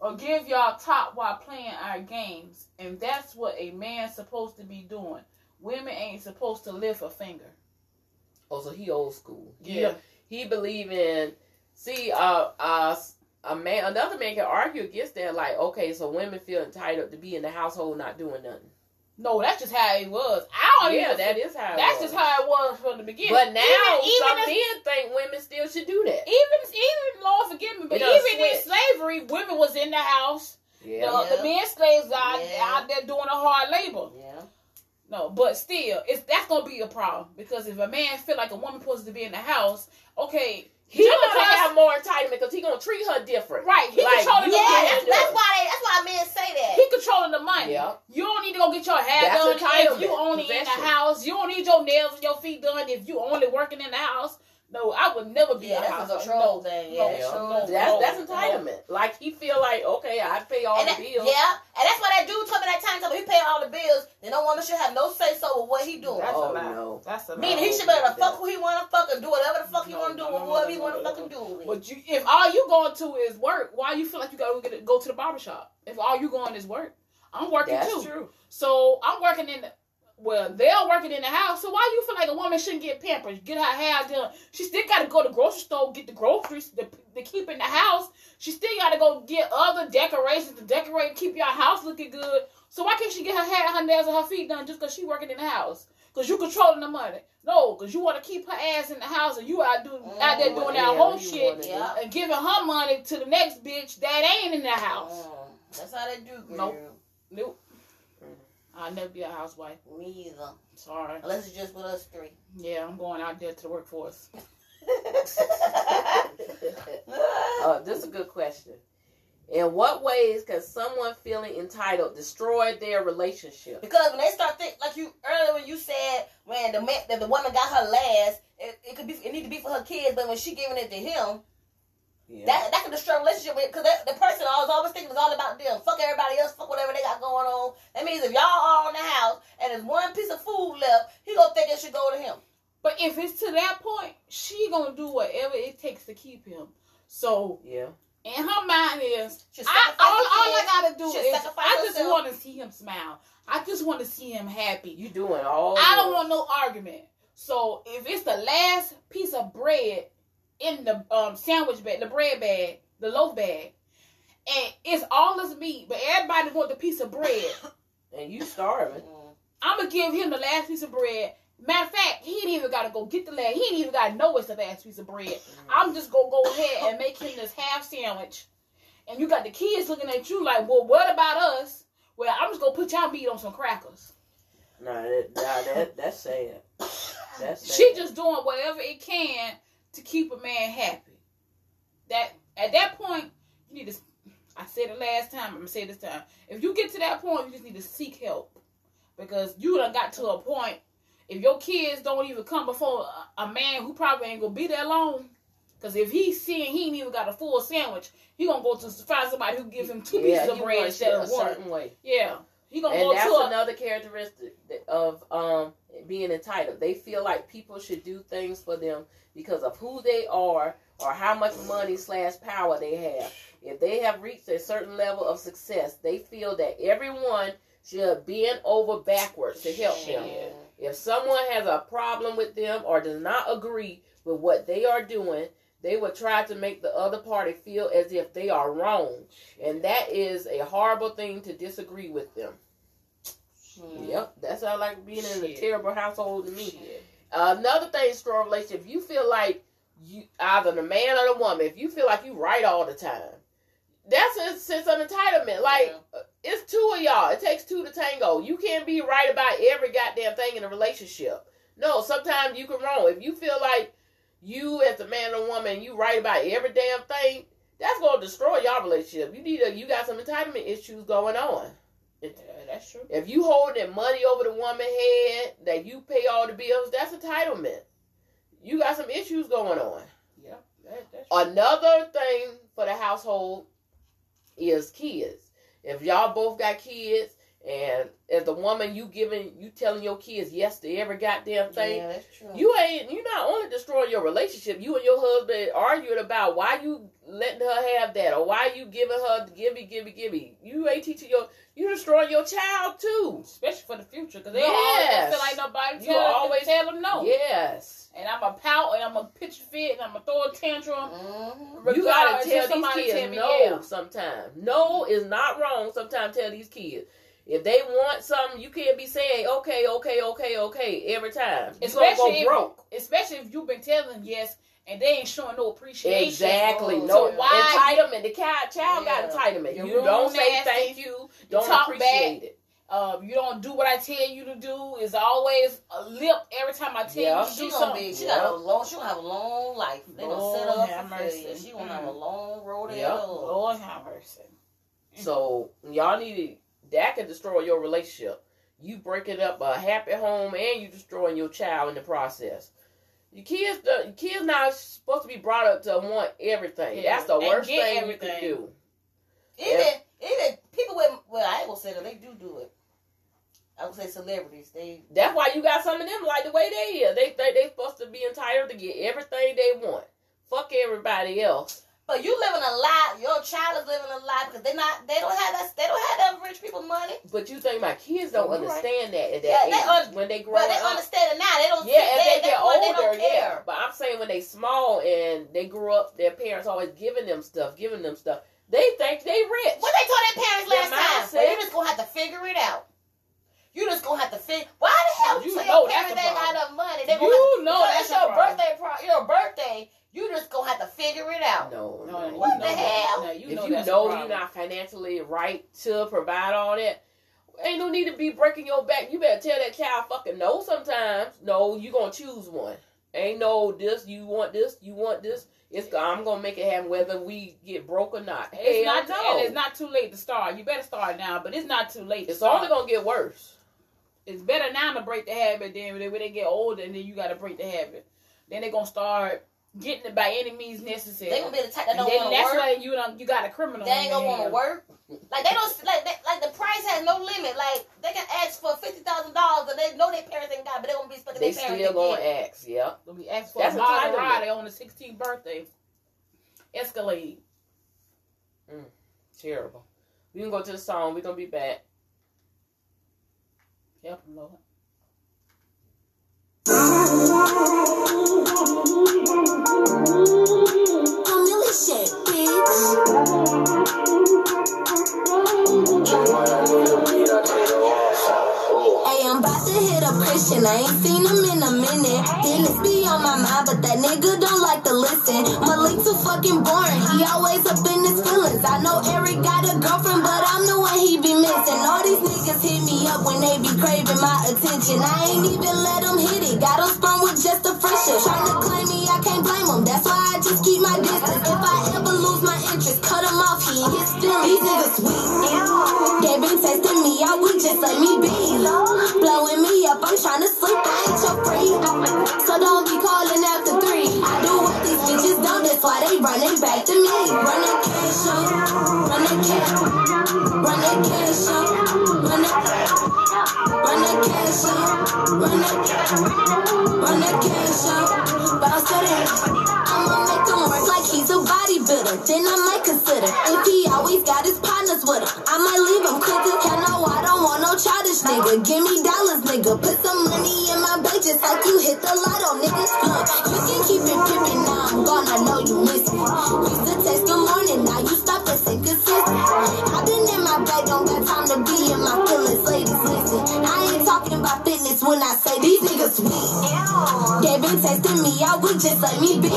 or give y'all top while playing our games, and that's what a man's supposed to be doing. Women ain't supposed to lift a finger. Oh, so he old school. Yeah. he believe in see uh uh a man another man can argue against that like okay so women feel entitled to be in the household not doing nothing No, that's just how it was. I don't yeah even. that is how it that's was. just how it was from the beginning. but now even, even some if- men think women still should do that even even Lord forgive me, but even in slavery, women was in the house. yeah The, the men slaves out, Yeah. out there doing the hard labor. Yeah. No, but still, it's that's gonna be a problem because if a man feel like a woman supposed to be in the house, okay, he just gonna because- have more entitlement because he gonna treat her different right, he Like, controlling you the money. that's, that's why they, that's why men say that. He controlling the money. Yeah. You don't need to go get your hair That's done if you only in the house. You don't need your nails and your feet done if you only working in the house. No, I would never be Yeah, a that's a control no, thing. Yeah, no, sure. no, that's no, that's no. entitlement like he feel like okay I pay all And the that, bills yeah, and that's why that dude told me that time. Told me he pay all the bills. Then no woman should have no say so with what he doing. That's Oh, a lie. no. That's a lie. Meaning he should be able to fuck who he want to fuck and do whatever the fuck he want to do no, with no, whoever no, he want to no, fucking do. with. But you, if all you going to is work, why you feel like you gotta get, go to the barbershop? If all you going is work, I'm working that's too. true So I'm working in the well, they're working in the house. So why you feel like a woman shouldn't get pampered, get her hair done? She still got to go to the grocery store, get the groceries to, to keep in the house. She still got to go get other decorations to decorate and keep your house looking good. So why can't she get her hair, her nails, and her feet done just because she working in the house? Because you controlling the money. No, because you want to keep her ass in the house and you out, do, out there doing that whole shit Yeah. and giving her money to the next bitch that ain't in the house. Mm, that's how they do. Girl. Nope. Nope. I'll never be a housewife. Me either. Sorry. Unless it's just with us three. Yeah, I'm going out there to the workforce. Uh, this is a good question. In what ways can someone feeling entitled destroy their relationship? Because when they start think like you earlier when you said when the man that the woman got her last, it, it could be it need to be for her kids, but when she giving it to him, Yeah. that that can destroy a relationship because the person I was always thinking was all about them. Fuck everybody else, fuck whatever they got going on. That means if y'all are in the house and there's one piece of food left, he gonna think it should go to him. But if it's to that point, she gonna do whatever it takes to keep him. So yeah. in her mind is, I, all, all I gotta do is, I just want to see him smile. I just want to see him happy. You doing all I don't want no argument. So if it's the last piece of bread in the um, sandwich bag, the bread bag, the loaf bag, and it's all this meat, but everybody want the piece of bread. and you starving. I'm gonna give him the last piece of bread. Matter of fact, he ain't even gotta go get the last. He ain't even gotta know it's the last piece of bread. I'm just gonna go ahead and make him this half sandwich. And you got the kids looking at you like, well, what about us? Well, I'm just gonna put y'all meat on some crackers. Nah, that, nah, that that's sad. That's sad. She just doing whatever it can to keep a man happy. That at that point, you need to. I said it last time. I'm gonna say it this time. If you get to that point, you just need to seek help because you done got to a point. If your kids don't even come before a, a man who probably ain't gonna be there long, because if he's seeing he ain't even got a full sandwich, he gonna go to find somebody who gives him two yeah, pieces of bread instead of one. way. Yeah, he gonna And go that's to a, another characteristic of um being entitled. They feel like people should do things for them because of who they are or how much money slash power they have. If they have reached a certain level of success, they feel that everyone should bend over backwards to help them. If someone has a problem with them or does not agree with what they are doing, they will try to make the other party feel as if they are wrong. And that is a horrible thing to disagree with them. Yep, that sounds like being in a terrible household to me. another thing, strong relationship. If you feel like you either the man or the woman, if you feel like you right all the time, that's a sense of entitlement. Like uh, it's two of y'all. It takes two to tango. You can't be right about every goddamn thing in a relationship. No, sometimes you can wrong. If you feel like you as a man or woman, you right about every damn thing, that's gonna destroy y'all relationship. You need a you got some entitlement issues going on. Yeah, uh, that's true. If you holding money over the woman head that you pay all the bills, that's entitlement. You got some issues going on. Yeah, that, that's true. Another thing for the household is kids. If y'all both got kids And as the woman, you giving, you telling your kids yes to every goddamn thing. Yeah. You ain't you not only destroying your relationship, you and your husband arguing about why you letting her have that or why you giving her gimme, gimme, gimme. You ain't teaching your you destroying your child too. Especially for the future, because they don't always feel like nobody You tell, always- tell them no. Yes. And I'm a pout, and I'm a pitch fit, and I'm a throw a tantrum. Mhm. You gotta tell these kids tell me, no yeah. sometimes. No is not wrong. Sometimes tell these kids. If they want something, you can't be saying okay, okay, okay, okay every time. You gonna Especially go if, broke. especially if you've been telling them yes, and they ain't showing no appreciation. Exactly. Oh, No so why- entitlement. The child, child got Yeah. entitlement. You're you rude, don't say nasty. thank you. Don't talk appreciate it. Uh, you don't do what I tell you to do. Is always a lip every time I tell Yeah. you to She do gonna something. be. She Yeah. got a long. She gonna have a long life. They gonna set her Lord up for mercy. She gonna have a long road ahead Yep. of her. Lord have mercy. So y'all need to that can destroy your relationship. You breaking up a happy home and you destroying your child in the process. Your kids, the kids not supposed to be brought up to want everything. Yeah, That's the and worst thing you can do. Even even people with well, I ain't gonna say that they do do it. I would say celebrities. They That's why you got some of them like the way they is. They think they supposed to be entitled to get everything they want. Fuck everybody else. But you living a lie. Your child is living a lie because they not. They don't have that. They don't have that rich people money. But you think my kids don't You're right. understand that at that Yeah, they age un- when they grow up. But they understand it now. They don't. Yeah, see, as they, they, get older, they don't yeah. But I'm saying when they small and they grew up, their parents always giving them stuff, giving them stuff. They think they rich. What they told their parents Their last time? Well, you just gonna have to figure it out. You just gonna have to figure. Why the hell You you know your parents the ain't got enough money? They You gonna have know that's your problem. birthday. Pro, your birthday. You just gonna have to figure it out. No, No, no. you What know the that. hell? No, you if know you know you're not financially right to provide all that, ain't no need to be breaking your back. You better tell that child fucking no sometimes. No, you gonna choose one. Ain't no this, you want this, you want this. It's I'm gonna make it happen whether we get broke or not. It's not, no. and it's not too late to start. You better start now, but it's not too late. To It's start. only gonna get worse. it's better now to break the habit than when they, when they get older and then you got to break the habit. Then they're gonna start getting it by any means necessary. They gonna be the type that don't want to that's work. when you don't, you got a criminal. They ain't in gonna want to work. Like they don't like they, like the price has no limit. Like they can ask for fifty thousand dollars and they know their parents ain't got, but they gonna be expecting They their parents still to gonna get. ask, yeah. They'll be asked for That's a entitlement. Maserati on the 16th birthday. Escalade. Mm, terrible. We can go to the song. We're gonna be back. Help them, Lord. bitch. Hey, I'm about to hit a Christian. I ain't seen him in a minute. Dennis be on my mind, but that nigga don't like to listen. Malik too fucking boring. He always up in his feelings. I know Eric got a girlfriend, but I'm the one he be missing. All these niggas hit me up when they be craving my attention. I ain't even let them hit it. Got them sprung with just a friendship. Trying to claim me, I can't blame them. That's why I just keep my distance. If I ever lose my interest, cut him off. He his feelings. These niggas weak. They been testing me out, we just let me be. Up, I'm trying to sleep, I ain't your free. So don't be calling after three. I do what these bitches don't, that's why they running back to me. Run that cash up, run that cash, run that cash up, run that, run that cash up, run that, cash up, bounce that. Bodybuilder. Then I might consider if he always got his partners with him. I might leave him quicker. Hell no, I don't want no childish nigga. Give me dollars, nigga. Put some money in my bank just like you hit the lotto, nigga. Look, you can keep it pimpin', now I'm gone. I know you miss me. Used to text good morning, now you stop at inconsistent. I've been in my bag, don't got time to be in my feelings, ladies. I ain't talking about fitness when I say these niggas weak. They been testing me out, we just let me be.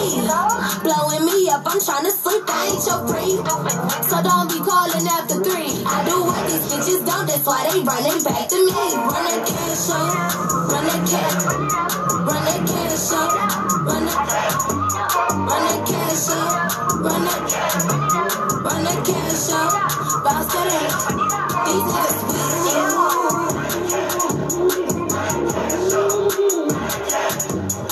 Blowing me up, I'm trying to sleep, I ain't your free. So don't be calling after three. I do what these bitches don't, that's why they running back to me. Run that cash up, run that cash, run that cash up, run that, run cash up, run that, run cash up, bounce to that. These niggas weak.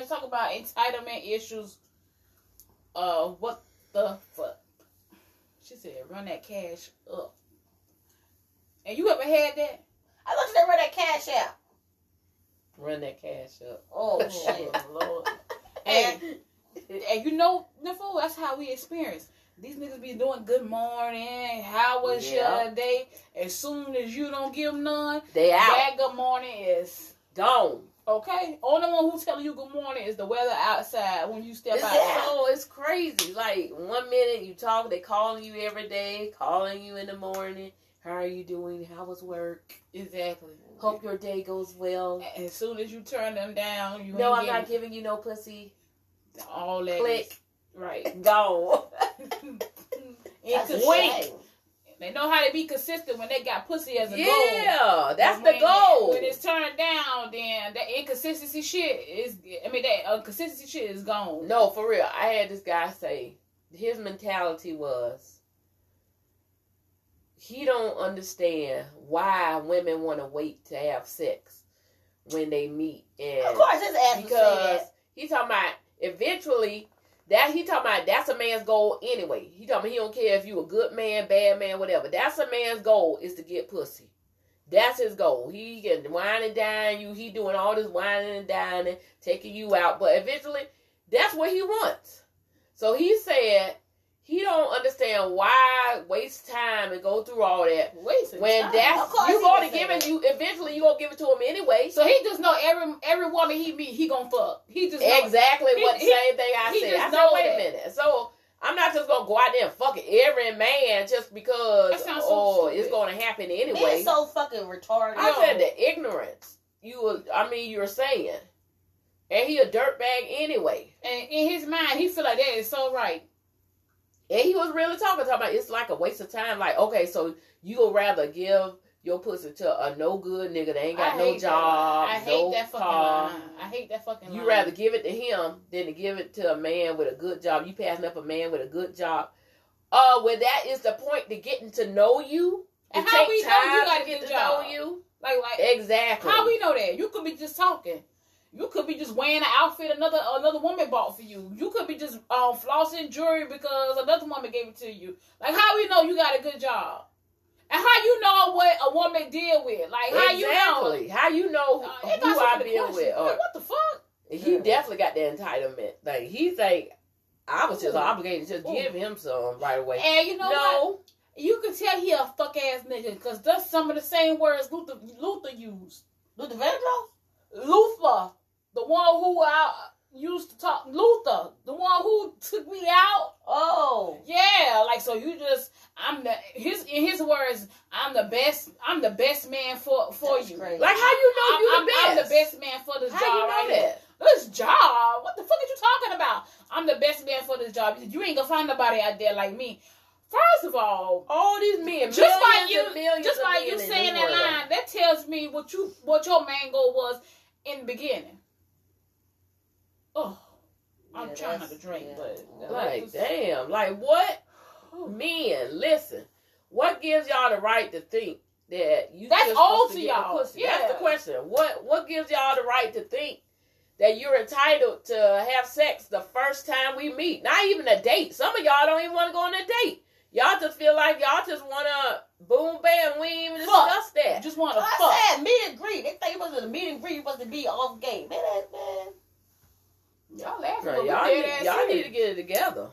weak. These niggas cash up, run that cash, run about entitlement issues. Uh, what the fuck? She said, run that cash up. And you ever had that? I thought you said run that cash out. Run that cash up. Oh shit. Lord. And, and you know, Nicole, that's how we experience. These niggas be doing good morning. How was Yeah. your day? As soon as you don't give them none, They out. that good morning is Gone. Okay. Only one who's telling you good morning is the weather outside when you step It's, out. so it's crazy. Like one minute you talk, they calling you every day, calling you in the morning. How are you doing? How was work? Exactly. Hope your day goes well. As soon as you turn them down, you No, I'm not giving you no pussy. all that. Click. is- Right. Go. Shame. They know how to be consistent when they got pussy as a goal. yeah, that's But the when- goal. When it's turned down, then that inconsistency shit is. I mean, that inconsistency shit is gone. No, for real. I had this guy say his mentality was he don't understand why women want to wait to have sex when they meet and Of course, his ass because saying that. he talking about eventually that he talking about that's a man's goal anyway. He talking about he don't care if you a good man, bad man, whatever. That's a man's goal is to get pussy. That's his goal. He can wine and dine you. He doing all this wining and dining, taking you out. But eventually, that's what he wants. So he said he don't understand why waste time and go through all that Wasting when time. that's you he going would to give it you. Eventually, you gonna give it to him anyway. So he just know every every woman he meet, he gonna fuck. He just Exactly He- what he- same thing I he said. I said, wait that. a minute. So I'm not just gonna go out there and fuck every man just because so oh it's gonna happen anyway. so fucking retarded. I said the ignorance. You were, I mean, you're saying, and he a dirtbag anyway. And in his mind, he feel like that is so right. And he was really talking, talking about it's like a waste of time. Like, okay, so you would rather give your pussy to a no good nigga that ain't got no job. I hate no that fucking car. line. I hate that fucking You line. rather give it to him than to give it to a man with a good job. You passing up a man with a good job. Uh, where that is the point to getting to know you. And how take we know you got to a get to job? know you. like like Exactly. how we know that? You could be just talking. You could be just wearing an outfit another another woman bought for you. You could be just um flossing jewelry because another woman gave it to you. Like how we know you got a good job? And how you know what a woman deal with? Like how you know? How you know Uh, who, it got who I been with? Or, Like, what the fuck? he Yeah. definitely got the entitlement. Like he think I was just Ooh. obligated to just Ooh. give him some right away. And you know what? You can tell he a fuck ass nigga because that's some of the same words Luther Luther used. Luther Vandross? Luther, the one who I used to talk. Luther, the one who took me out. Oh. Yeah, like so you just I'm the his in his words I'm the best I'm the best man for for That's you. crazy. like how you know I'm, you I'm- the I'm best? the best man for this How job you know right here. that? This job? What the fuck are you talking about? I'm the best man for this job. You ain't gonna find nobody out there like me. First of all, All these men, just by millions you, and just of by you saying that world. line, that tells me what you what your main goal was in the beginning. Oh, I'm trying not to drink, yeah. but Like, damn, like what? Men, listen. What gives y'all the right to think that you That's old to y'all. pussy? That's the question. What what gives y'all the right to think that you're entitled to have sex the first time we meet? Not even a date. Some of y'all don't even want to go on a date. Y'all just feel like y'all just wanna boom bam. We ain't even Fuck. discuss that. just want to I fuck. said meet and greet. They think it was a meet and greet. You supposed to be off game. Man, man. Y'all laughing, Right, but y'all need, y'all need to get it together.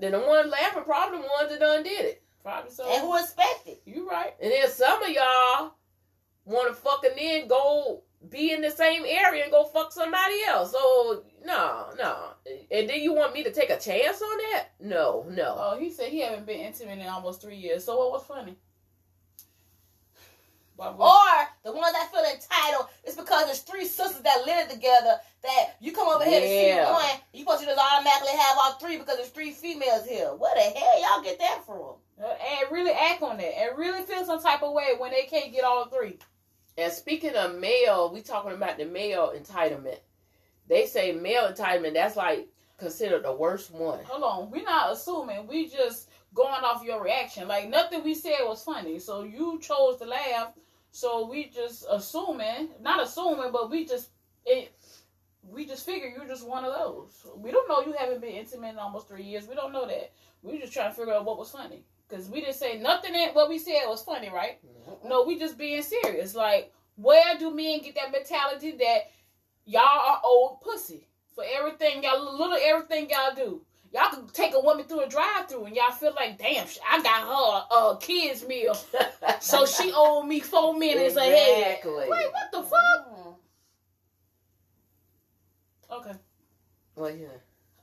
Then the one laughing probably the ones that done did it. Probably so. And who expected? you right. And then some of y'all want to fucking then go be in the same area and go fuck somebody else. So no, no. And then you want me to take a chance on that? No, no. Oh, he said he haven't been intimate in almost three years. So what was funny? Why would- Or the ones that feel entitled, it's because there's three sisters that live together that you come over here to see Yeah. one, you supposed to just automatically have all three because there's three females here. Where the hell y'all get that from? Uh, and really act on it and really feel some type of way when they can't get all three. And speaking of male, we talking about the male entitlement. They say male entitlement. That's like considered the worst one. Hold on, we're not assuming. We just going off your reaction. Like nothing we said was funny, so you chose to laugh. So we just assuming, not assuming, but we just it. we just figure you're just one of those. We don't know you haven't been intimate in almost three years. We don't know that. We just trying to figure out what was funny. Because we didn't say nothing that what we said was funny, right? Mm-hmm. No, we just being serious. Like, where do men get that mentality that y'all are old pussy for everything y'all little everything y'all do? Y'all can take a woman through a drive through and y'all feel like, damn, I got her a kids meal, so she owed me four minutes ahead. Exactly. Wait, what the fuck? Okay. Well, yeah.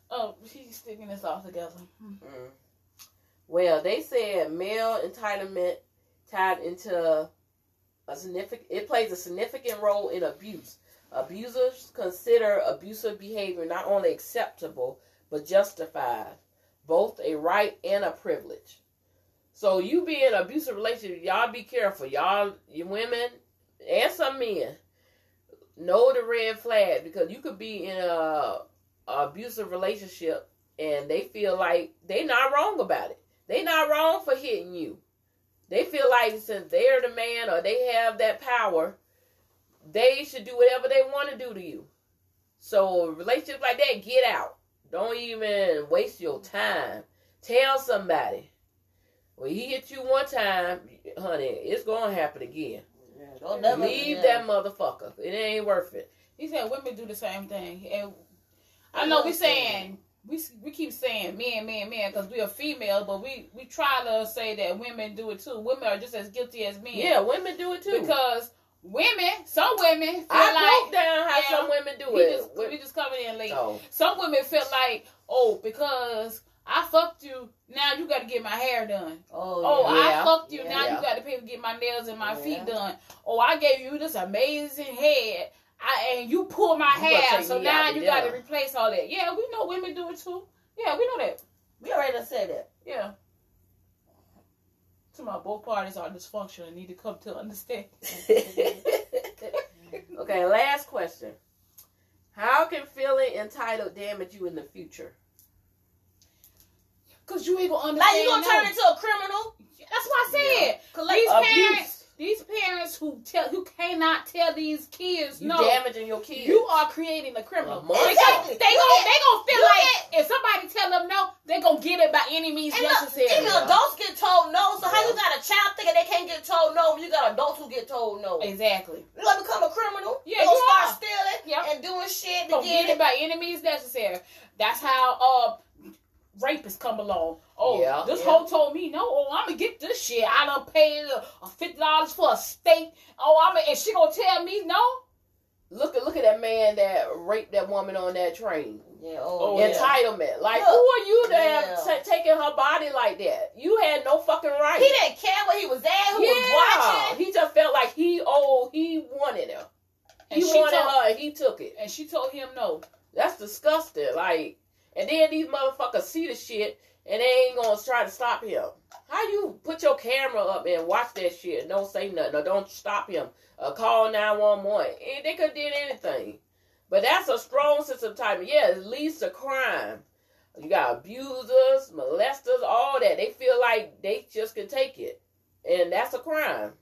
Oh, he's sticking this all together. Mm. Well, they said male entitlement tied into a significant. It plays a significant role in abuse. Abusers consider abusive behavior not only acceptable but justified, both a right and a privilege. So you be in abusive relationship, y'all be careful. Y'all, you women and some men know the red flag because you could be in a, a abusive relationship and they feel like they not wrong about it. They not wrong for hitting you. They feel like since they're the man or they have that power, they should do whatever they want to do to you. So relationships like that, get out. Don't even waste your time. Tell somebody. When he hit you one time, honey, it's gonna happen again. Don't never Leave that motherfucker. It ain't worth it. He said women do the same thing, and I know we saying we we keep saying men, men, men because we are female, but we we try to say that women do it too. Women are just as guilty as men. Yeah, women do it too. because women, some women feel I like broke down how Yeah. some women do we it. just we just coming in late. Oh. Some women feel like, oh, because I fucked you, now you got to get my hair done. Oh, Oh, Yeah. I fucked you. Yeah. Now Yeah. you got to pay to get my nails and my Yeah. feet done. Oh, I gave you this amazing head. I and you pulled my You hair, so now you got to replace all that. Yeah, we know women do it too. Yeah, we know that. we already said that. Yeah. To my both parties are dysfunctional and need to come to understand. okay, last question. How can feeling entitled damage you in the future? Cause you ain't gonna Like you gonna no. turn into a criminal? That's what I said. Collect These Abuse. parents, these parents who tell who cannot tell these kids You no. damaging your kids. You are creating a criminal. A Because monster. they gon' they gonna feel Look like if somebody tell them no, they gonna get it by any means And look, necessary. even adults get told no. So how you got a child thinking they can't get told no? You got adults who get told no. Exactly. You gonna become a criminal? Yeah, you gonna you start are. stealing Yep. and doing shit to Gonna get get it it. by any means necessary. That's how uh rapists come along. Oh, Yeah, this yeah. hoe told me no. Oh, I'm gonna get this shit. I done paid uh, fifty dollars for a steak. Oh, I'm and she gonna tell me no. Look at look at that man that raped that woman on that train. Yeah. Oh, Oh, yeah. Entitlement. Like Look. who are you to Yeah. have ta- taken her body like that? You had no fucking right. He didn't care what he was at. Who was yeah, watching? he just felt like he oh He wanted her. And He she wanted told, her, and he took it. and she told him no. That's disgusting. Like, and then these motherfuckers see the shit and they ain't gonna try to stop him. How you put your camera up and watch that shit? and Don't say nothing or don't stop him. Uh, call nine one one. They could did anything, but that's a strong sense of time. Yeah, it leads to crime. You got abusers, molesters, all that. They feel like they just can take it, and that's a crime.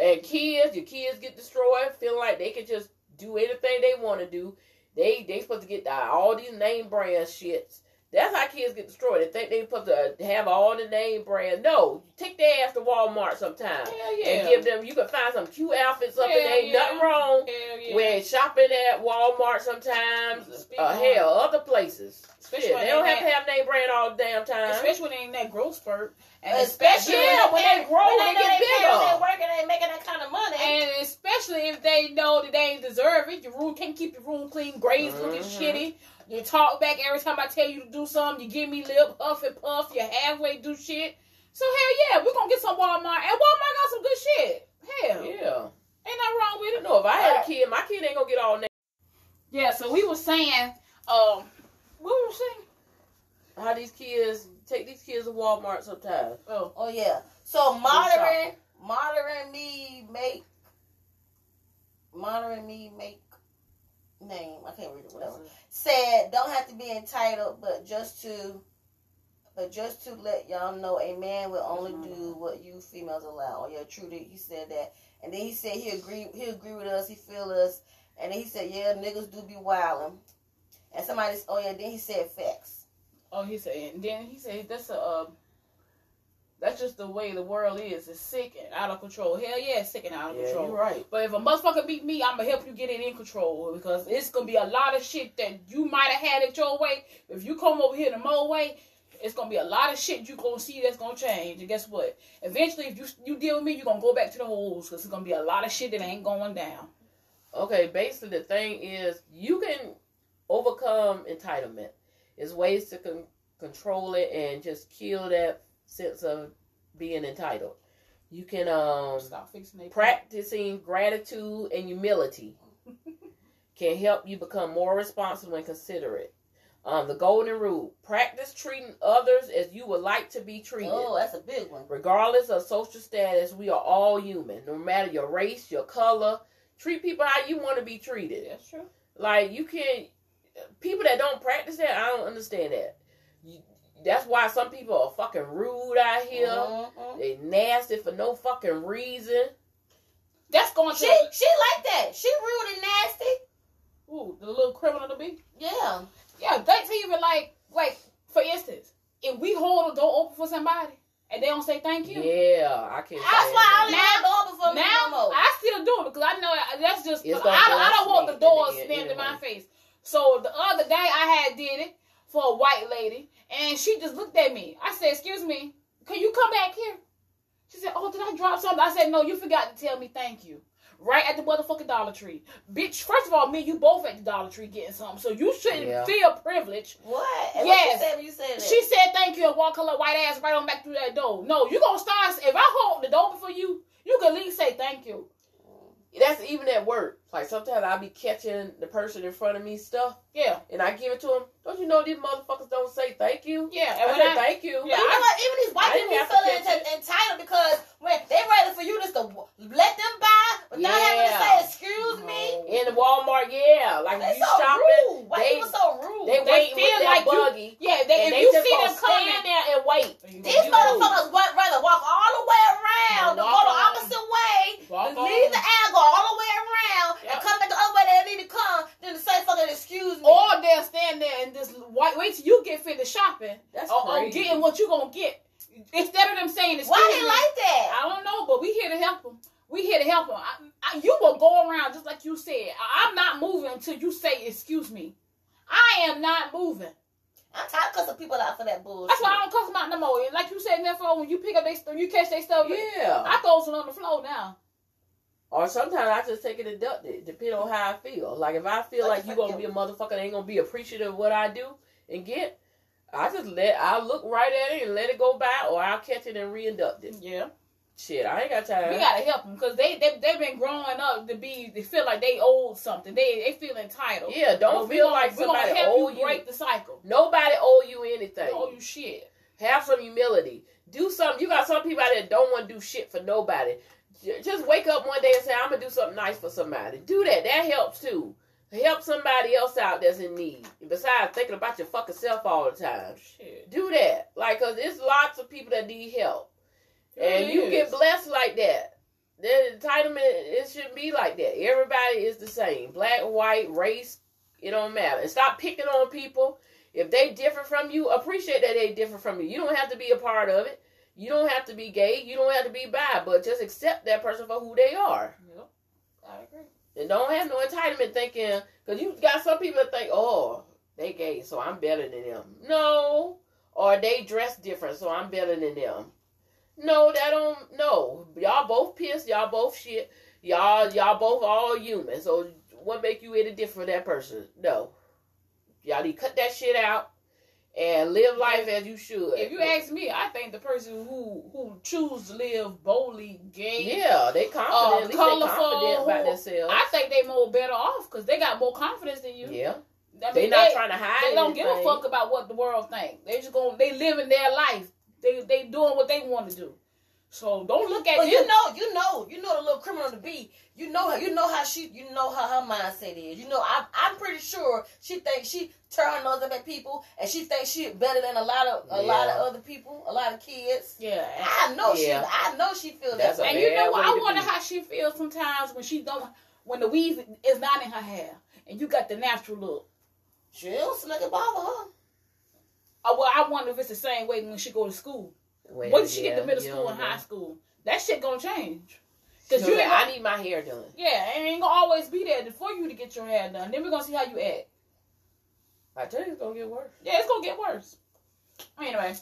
And kids, your kids get destroyed, feeling like they can just do anything they want to do. They they supposed to get all these name brand shits. That's how kids get destroyed. They think they supposed to have all the name brand. No, take their ass to Walmart sometime Hell yeah. and give them. You can find some cute outfits up there. Ain't yeah. nothing wrong Hell yeah. with shopping at Walmart sometimes. Uh, hell, other places. Especially Shit, when they don't they have to have name brand all the damn time. especially when they in that growth spurt, and Especially Yeah, when they grow, when they know get they bigger. ain't working, they ain't making that kind of money. And especially if they know that they ain't deserve it, your room can't keep your room clean, grades looking Mhm. shitty. You talk back every time I tell you to do something. You give me lip, huff and puff. You halfway do shit. So hell yeah, we're gonna get some Walmart, and Walmart got some good shit. Hell, Yeah. ain't nothing wrong with it. No, if I had a kid, my kid ain't gonna get all that. Yeah. So we were saying, um, what were we saying? How these kids take these kids to Walmart sometimes. Oh, Oh yeah. So monitoring, monitoring me make, monitoring me make name. I can't read it. Whatever. Said don't have to be entitled, but just to, but just to let y'all know, a man will only do what you females allow. Oh yeah, true. He said that, and then he said he agree. He agree with us. He feel us, And then he said, yeah, niggas do be wilding. And somebody, oh yeah, then he said facts. Oh, he said, and then he said that's a. Uh, that's just the way the world is. It's sick and out of control. Hell yeah, it's sick and out of Yeah, control. you're right. But if a motherfucker beat me, I'm gonna help you get it in control because it's gonna be a lot of shit that you might have had it your way. If you come over here the Mo way, it's gonna be a lot of shit you gonna see that's gonna change. And guess what? Eventually, if you you deal with me, you're gonna go back to the holes because it's gonna be a lot of shit that ain't going down. Okay, basically the thing is you can overcome entitlement. There's ways to con- control it and just kill that sense of being entitled. You can um Stop fixing they practicing gratitude and humility can help you become more responsible and considerate. Um, the golden rule: practice treating others as you would like to be treated. Oh, that's a big one. Regardless of social status, we are all human. No matter your race, your color, treat people how you want to be treated. That's true. Like you can't. People that don't practice that, I don't understand that. You, that's why some people are fucking rude out here. Mhm. They nasty for no fucking reason. That's going to She she like that. She rude and nasty. ooh, the little criminal to be. Yeah. Yeah, that's even like like for instance, if we hold a door open for somebody and they don't say thank you. Yeah, I can't. That's stand why I that. only have the open for me no more. I still do it because I know that's just I, don't- I don't want the door in the end slammed in my face. So the other day I had did it for a white lady and she just looked at me. I said, "Excuse me, can you come back here?" She said, "Oh, did I drop something?" I said, "No, you forgot to tell me thank you." Right at the motherfucking Dollar Tree, bitch. First of all, me you both at the Dollar Tree getting something, so you shouldn't Yeah. feel privileged. What? And Yes. What you said you said? She said thank you and walk her little white ass right on back through that door. No, you gonna start if I hold the door for you, you can at least say thank you. That's even at work. Like sometimes I'll be catching the person in front of me stuff, Yeah, and I give it to them. Don't you know these motherfuckers don't say thank you? yeah. I And when said I, thank you. Yeah, you know what? Even these white people have feeling catch entitled because when they ready for you just to let them buy without having to say excuse me. In the Walmart, yeah, like They you so shopping, rude. White they- people so rude. they They wait feel with like that you- buggy, yeah, they, and if they you just see gonna them stand coming, there and wait. These You- motherfuckers would rather walk all the way around, No, go the opposite way, Walk leave the aisle, go all the way around, Yep. and come back the other way they need to come, than to say fucking excuse me. or they'll stand there and just wait, wait till you get finished shopping That's or, or crazy. getting what you gonna get. Instead of them saying excuse Why they me, like that? I don't know, but we here to help them. We here to help them. I, I, you will go around just like you said. I, I'm not moving until you say excuse me. I am not moving. I'm tired of cussing people out for that bullshit. That's why I don't cuss them out no more. Like you said, therefore, when you pick up they stuff, you catch they stuff. Yeah. I throw some on the floor now. Or sometimes I just take it deducted, depending on how I feel. Like if I feel like you gonna be a motherfucker that ain't gonna be appreciative of what I do and get, I just let I look right at it and let it go by, or I'll catch it and reinduct it. Yeah. Shit, I ain't got time. We gotta help them because they they they've been growing up to be. They feel like they owe something. They they feel entitled. yeah, don't feel like we gonna somebody help owe you break the cycle. Nobody owe you anything. owe you shit. Have some humility. Do something. You got some people out there that don't want to do shit for nobody. Just wake up one day and say, I'm gonna do something nice for somebody. Do that. That helps too. Help somebody else out that's in need. Besides thinking about your fucking self all the time. Shit. Do that. Like, cause there's lots of people that need help. And It you get blessed like that. The entitlement, it shouldn't be like that. Everybody is the same. Black, white, race, it don't matter. And stop picking on people. If they different from you, appreciate that they different from you. You don't have to be a part of it. You don't have to be gay. You don't have to be bi, but just accept that person for who they are. Yep. I agree. And don't have no entitlement thinking, because you got some people that think, oh, they gay, so I'm better than them. No. Or they dress different, so I'm better than them. No, that don't, no. Y'all both pissed, y'all both shit. Y'all, y'all both all human. So what make you any different from that person? No. Y'all need to cut that shit out and live life as you should. If you ask me, I think the person who who choose to live boldly gay, yeah, they confident. uh, At least they colorful, confident about themselves. I think they more better off because they got more confidence than you. yeah, I they mean, not they, trying to hide. they don't give a fuck about what the world think. They just going they living their life. They they doing what they want to do. So don't look at But them. you know, you know, you know the little criminal to be. You know her. You know how she. You know how her mindset is. You know, I'm. I'm pretty sure she thinks she turn her nose up at people, and she thinks she better than a lot of a lot of other people, a lot of kids. yeah. I know Yeah. she. I know she feels that. a And you know what? I wonder be. how she feels sometimes when she don't when the weave is not in her hair and you got the natural look. She don't seem like it bother her. Oh, well, I wonder if it's the same way when she go to school. Well, Once she get to middle school and know. high school, that shit gonna change. So Cause you that ain't I need my hair done. yeah, it ain't gonna always be there for you to get your hair done. Then we're gonna see how you act. I tell you, it's gonna get worse. Yeah, it's gonna get worse. Anyway,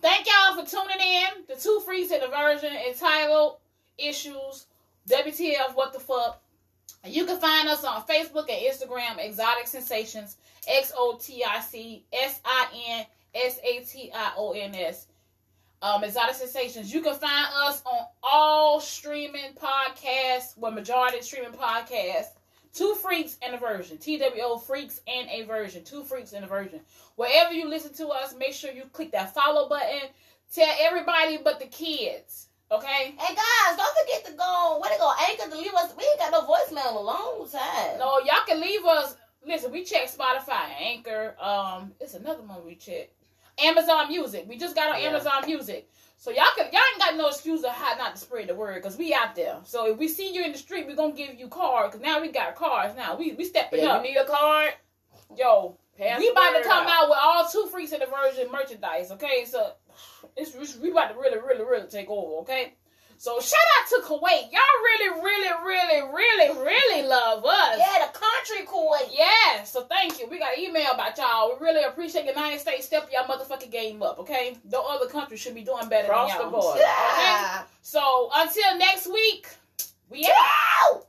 thank y'all for tuning in. The two freaks in the version entitled "Issues." WTF? What the fuck? You can find us on Facebook and Instagram, Exotic Sensations, X O T I C S I N S A T I O N S. Um, Exotic Sensations. You can find us on all streaming podcasts, well, majority streaming podcasts. Two freaks and a version. TWO freaks and a version. Two freaks and a version. Wherever you listen to us, make sure you click that follow button. Tell everybody but the kids. Okay? Hey guys, don't forget to go. Where they go? Anchor to leave us. We ain't got no voicemail in a long time. No, y'all can leave us. Listen, we check Spotify, Anchor. Um, it's another one we check. Amazon Music. We just got on Yeah. Amazon Music. So y'all can y'all ain't got no excuse of how not to spread the word because we out there. So if we see you in the street, we gonna give you cards because now we got cards. Now we we stepping Yeah, up. you need a card. Yo, Pass we about to come out with all two freaks in the version merchandise. Okay, so it's, it's we about to really, really, really take over. Okay. So shout out to Kuwait. Y'all really, really, really, really, really love us. Yeah, the country Kuwait. Yeah, so thank you. We got an email about y'all. We really appreciate the United States step y'all motherfucking game up, okay? No other country should be doing better Across than the y'all. board. Yeah. So until next week, we out.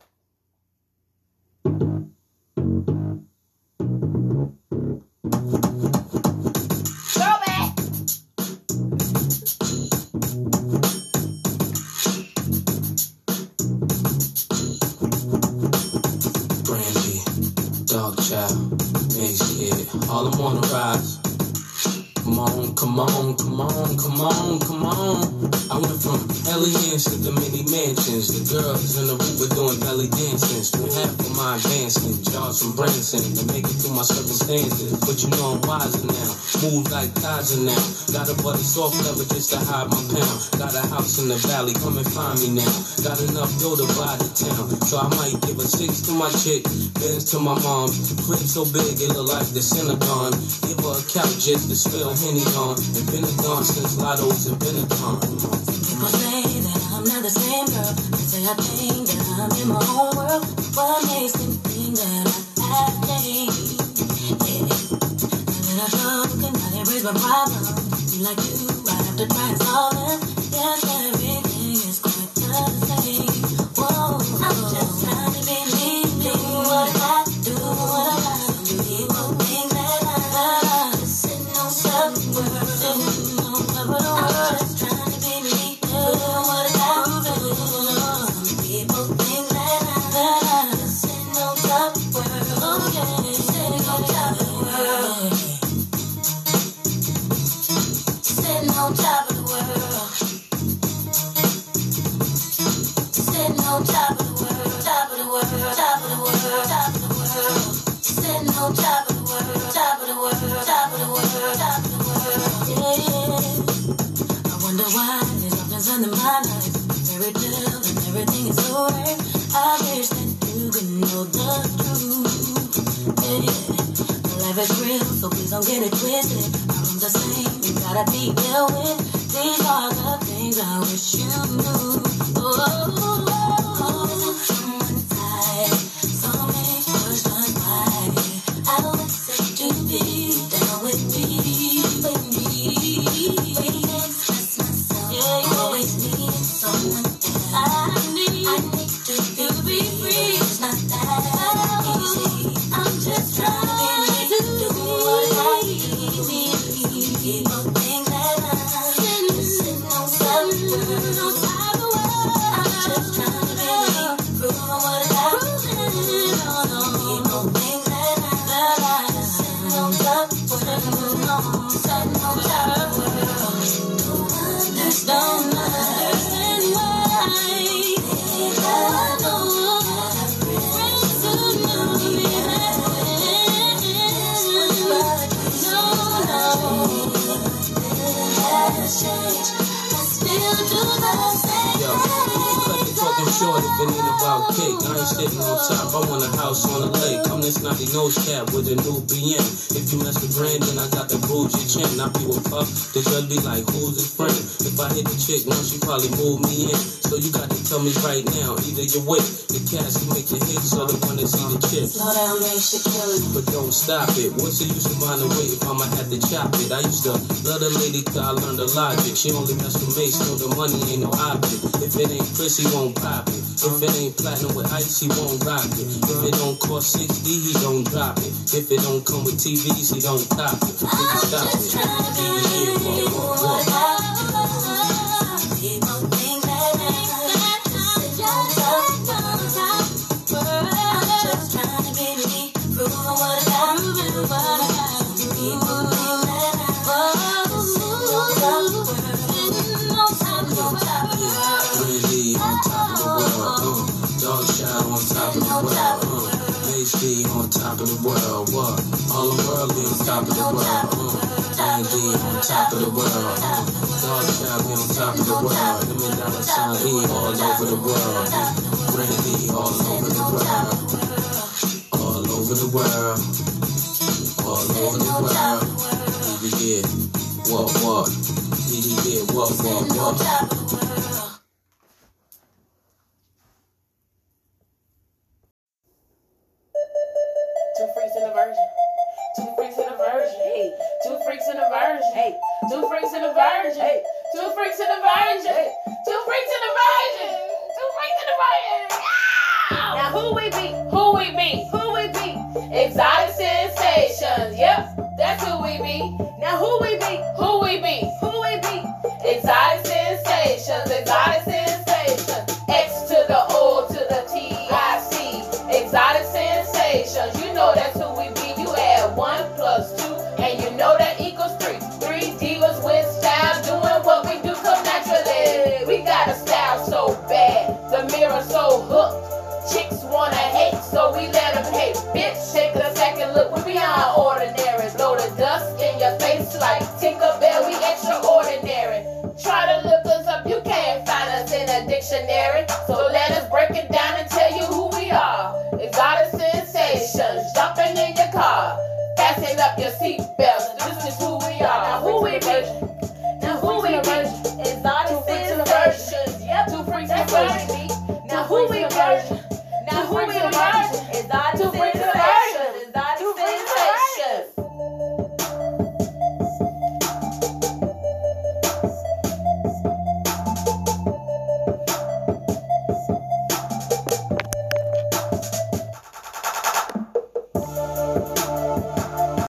Circumstances. But you know I'm wiser now, move like Kaiser now. Got a buddy soft leather just to hide my pound. Got a house in the valley, come and find me now. Got enough dough to buy the town, so I might give a six to my chick, Benz to my mom. Crib so big it look like the Synagogue. Give her a couch just to spill Henny on. And been a gone since Lotto's and Benetton. People say that I'm not the same girl. They say I think that I'm in my own world. What makes them think that I have changed? Yeah. A drunk and not erase my problem. Be like you, I have to try and solve them. Yes, everything it. What's the use of finding a way if I'ma have to chop it? I used to love the lady till I learned the logic. She only mess with me, so the money ain't no object. If it ain't Chris, he won't pop it. If it ain't platinum with ice, he won't rock it. If it don't cost 60, he don't drop it. If it don't come with TVs, he don't top it. I'm just trying to Be here. top of the world. Dog shop on top of the world. The Madonna Sun E all over the world. Brandy all over the world. All over the world. All over the world. Yeah, what, what? Yeah, what, what, what?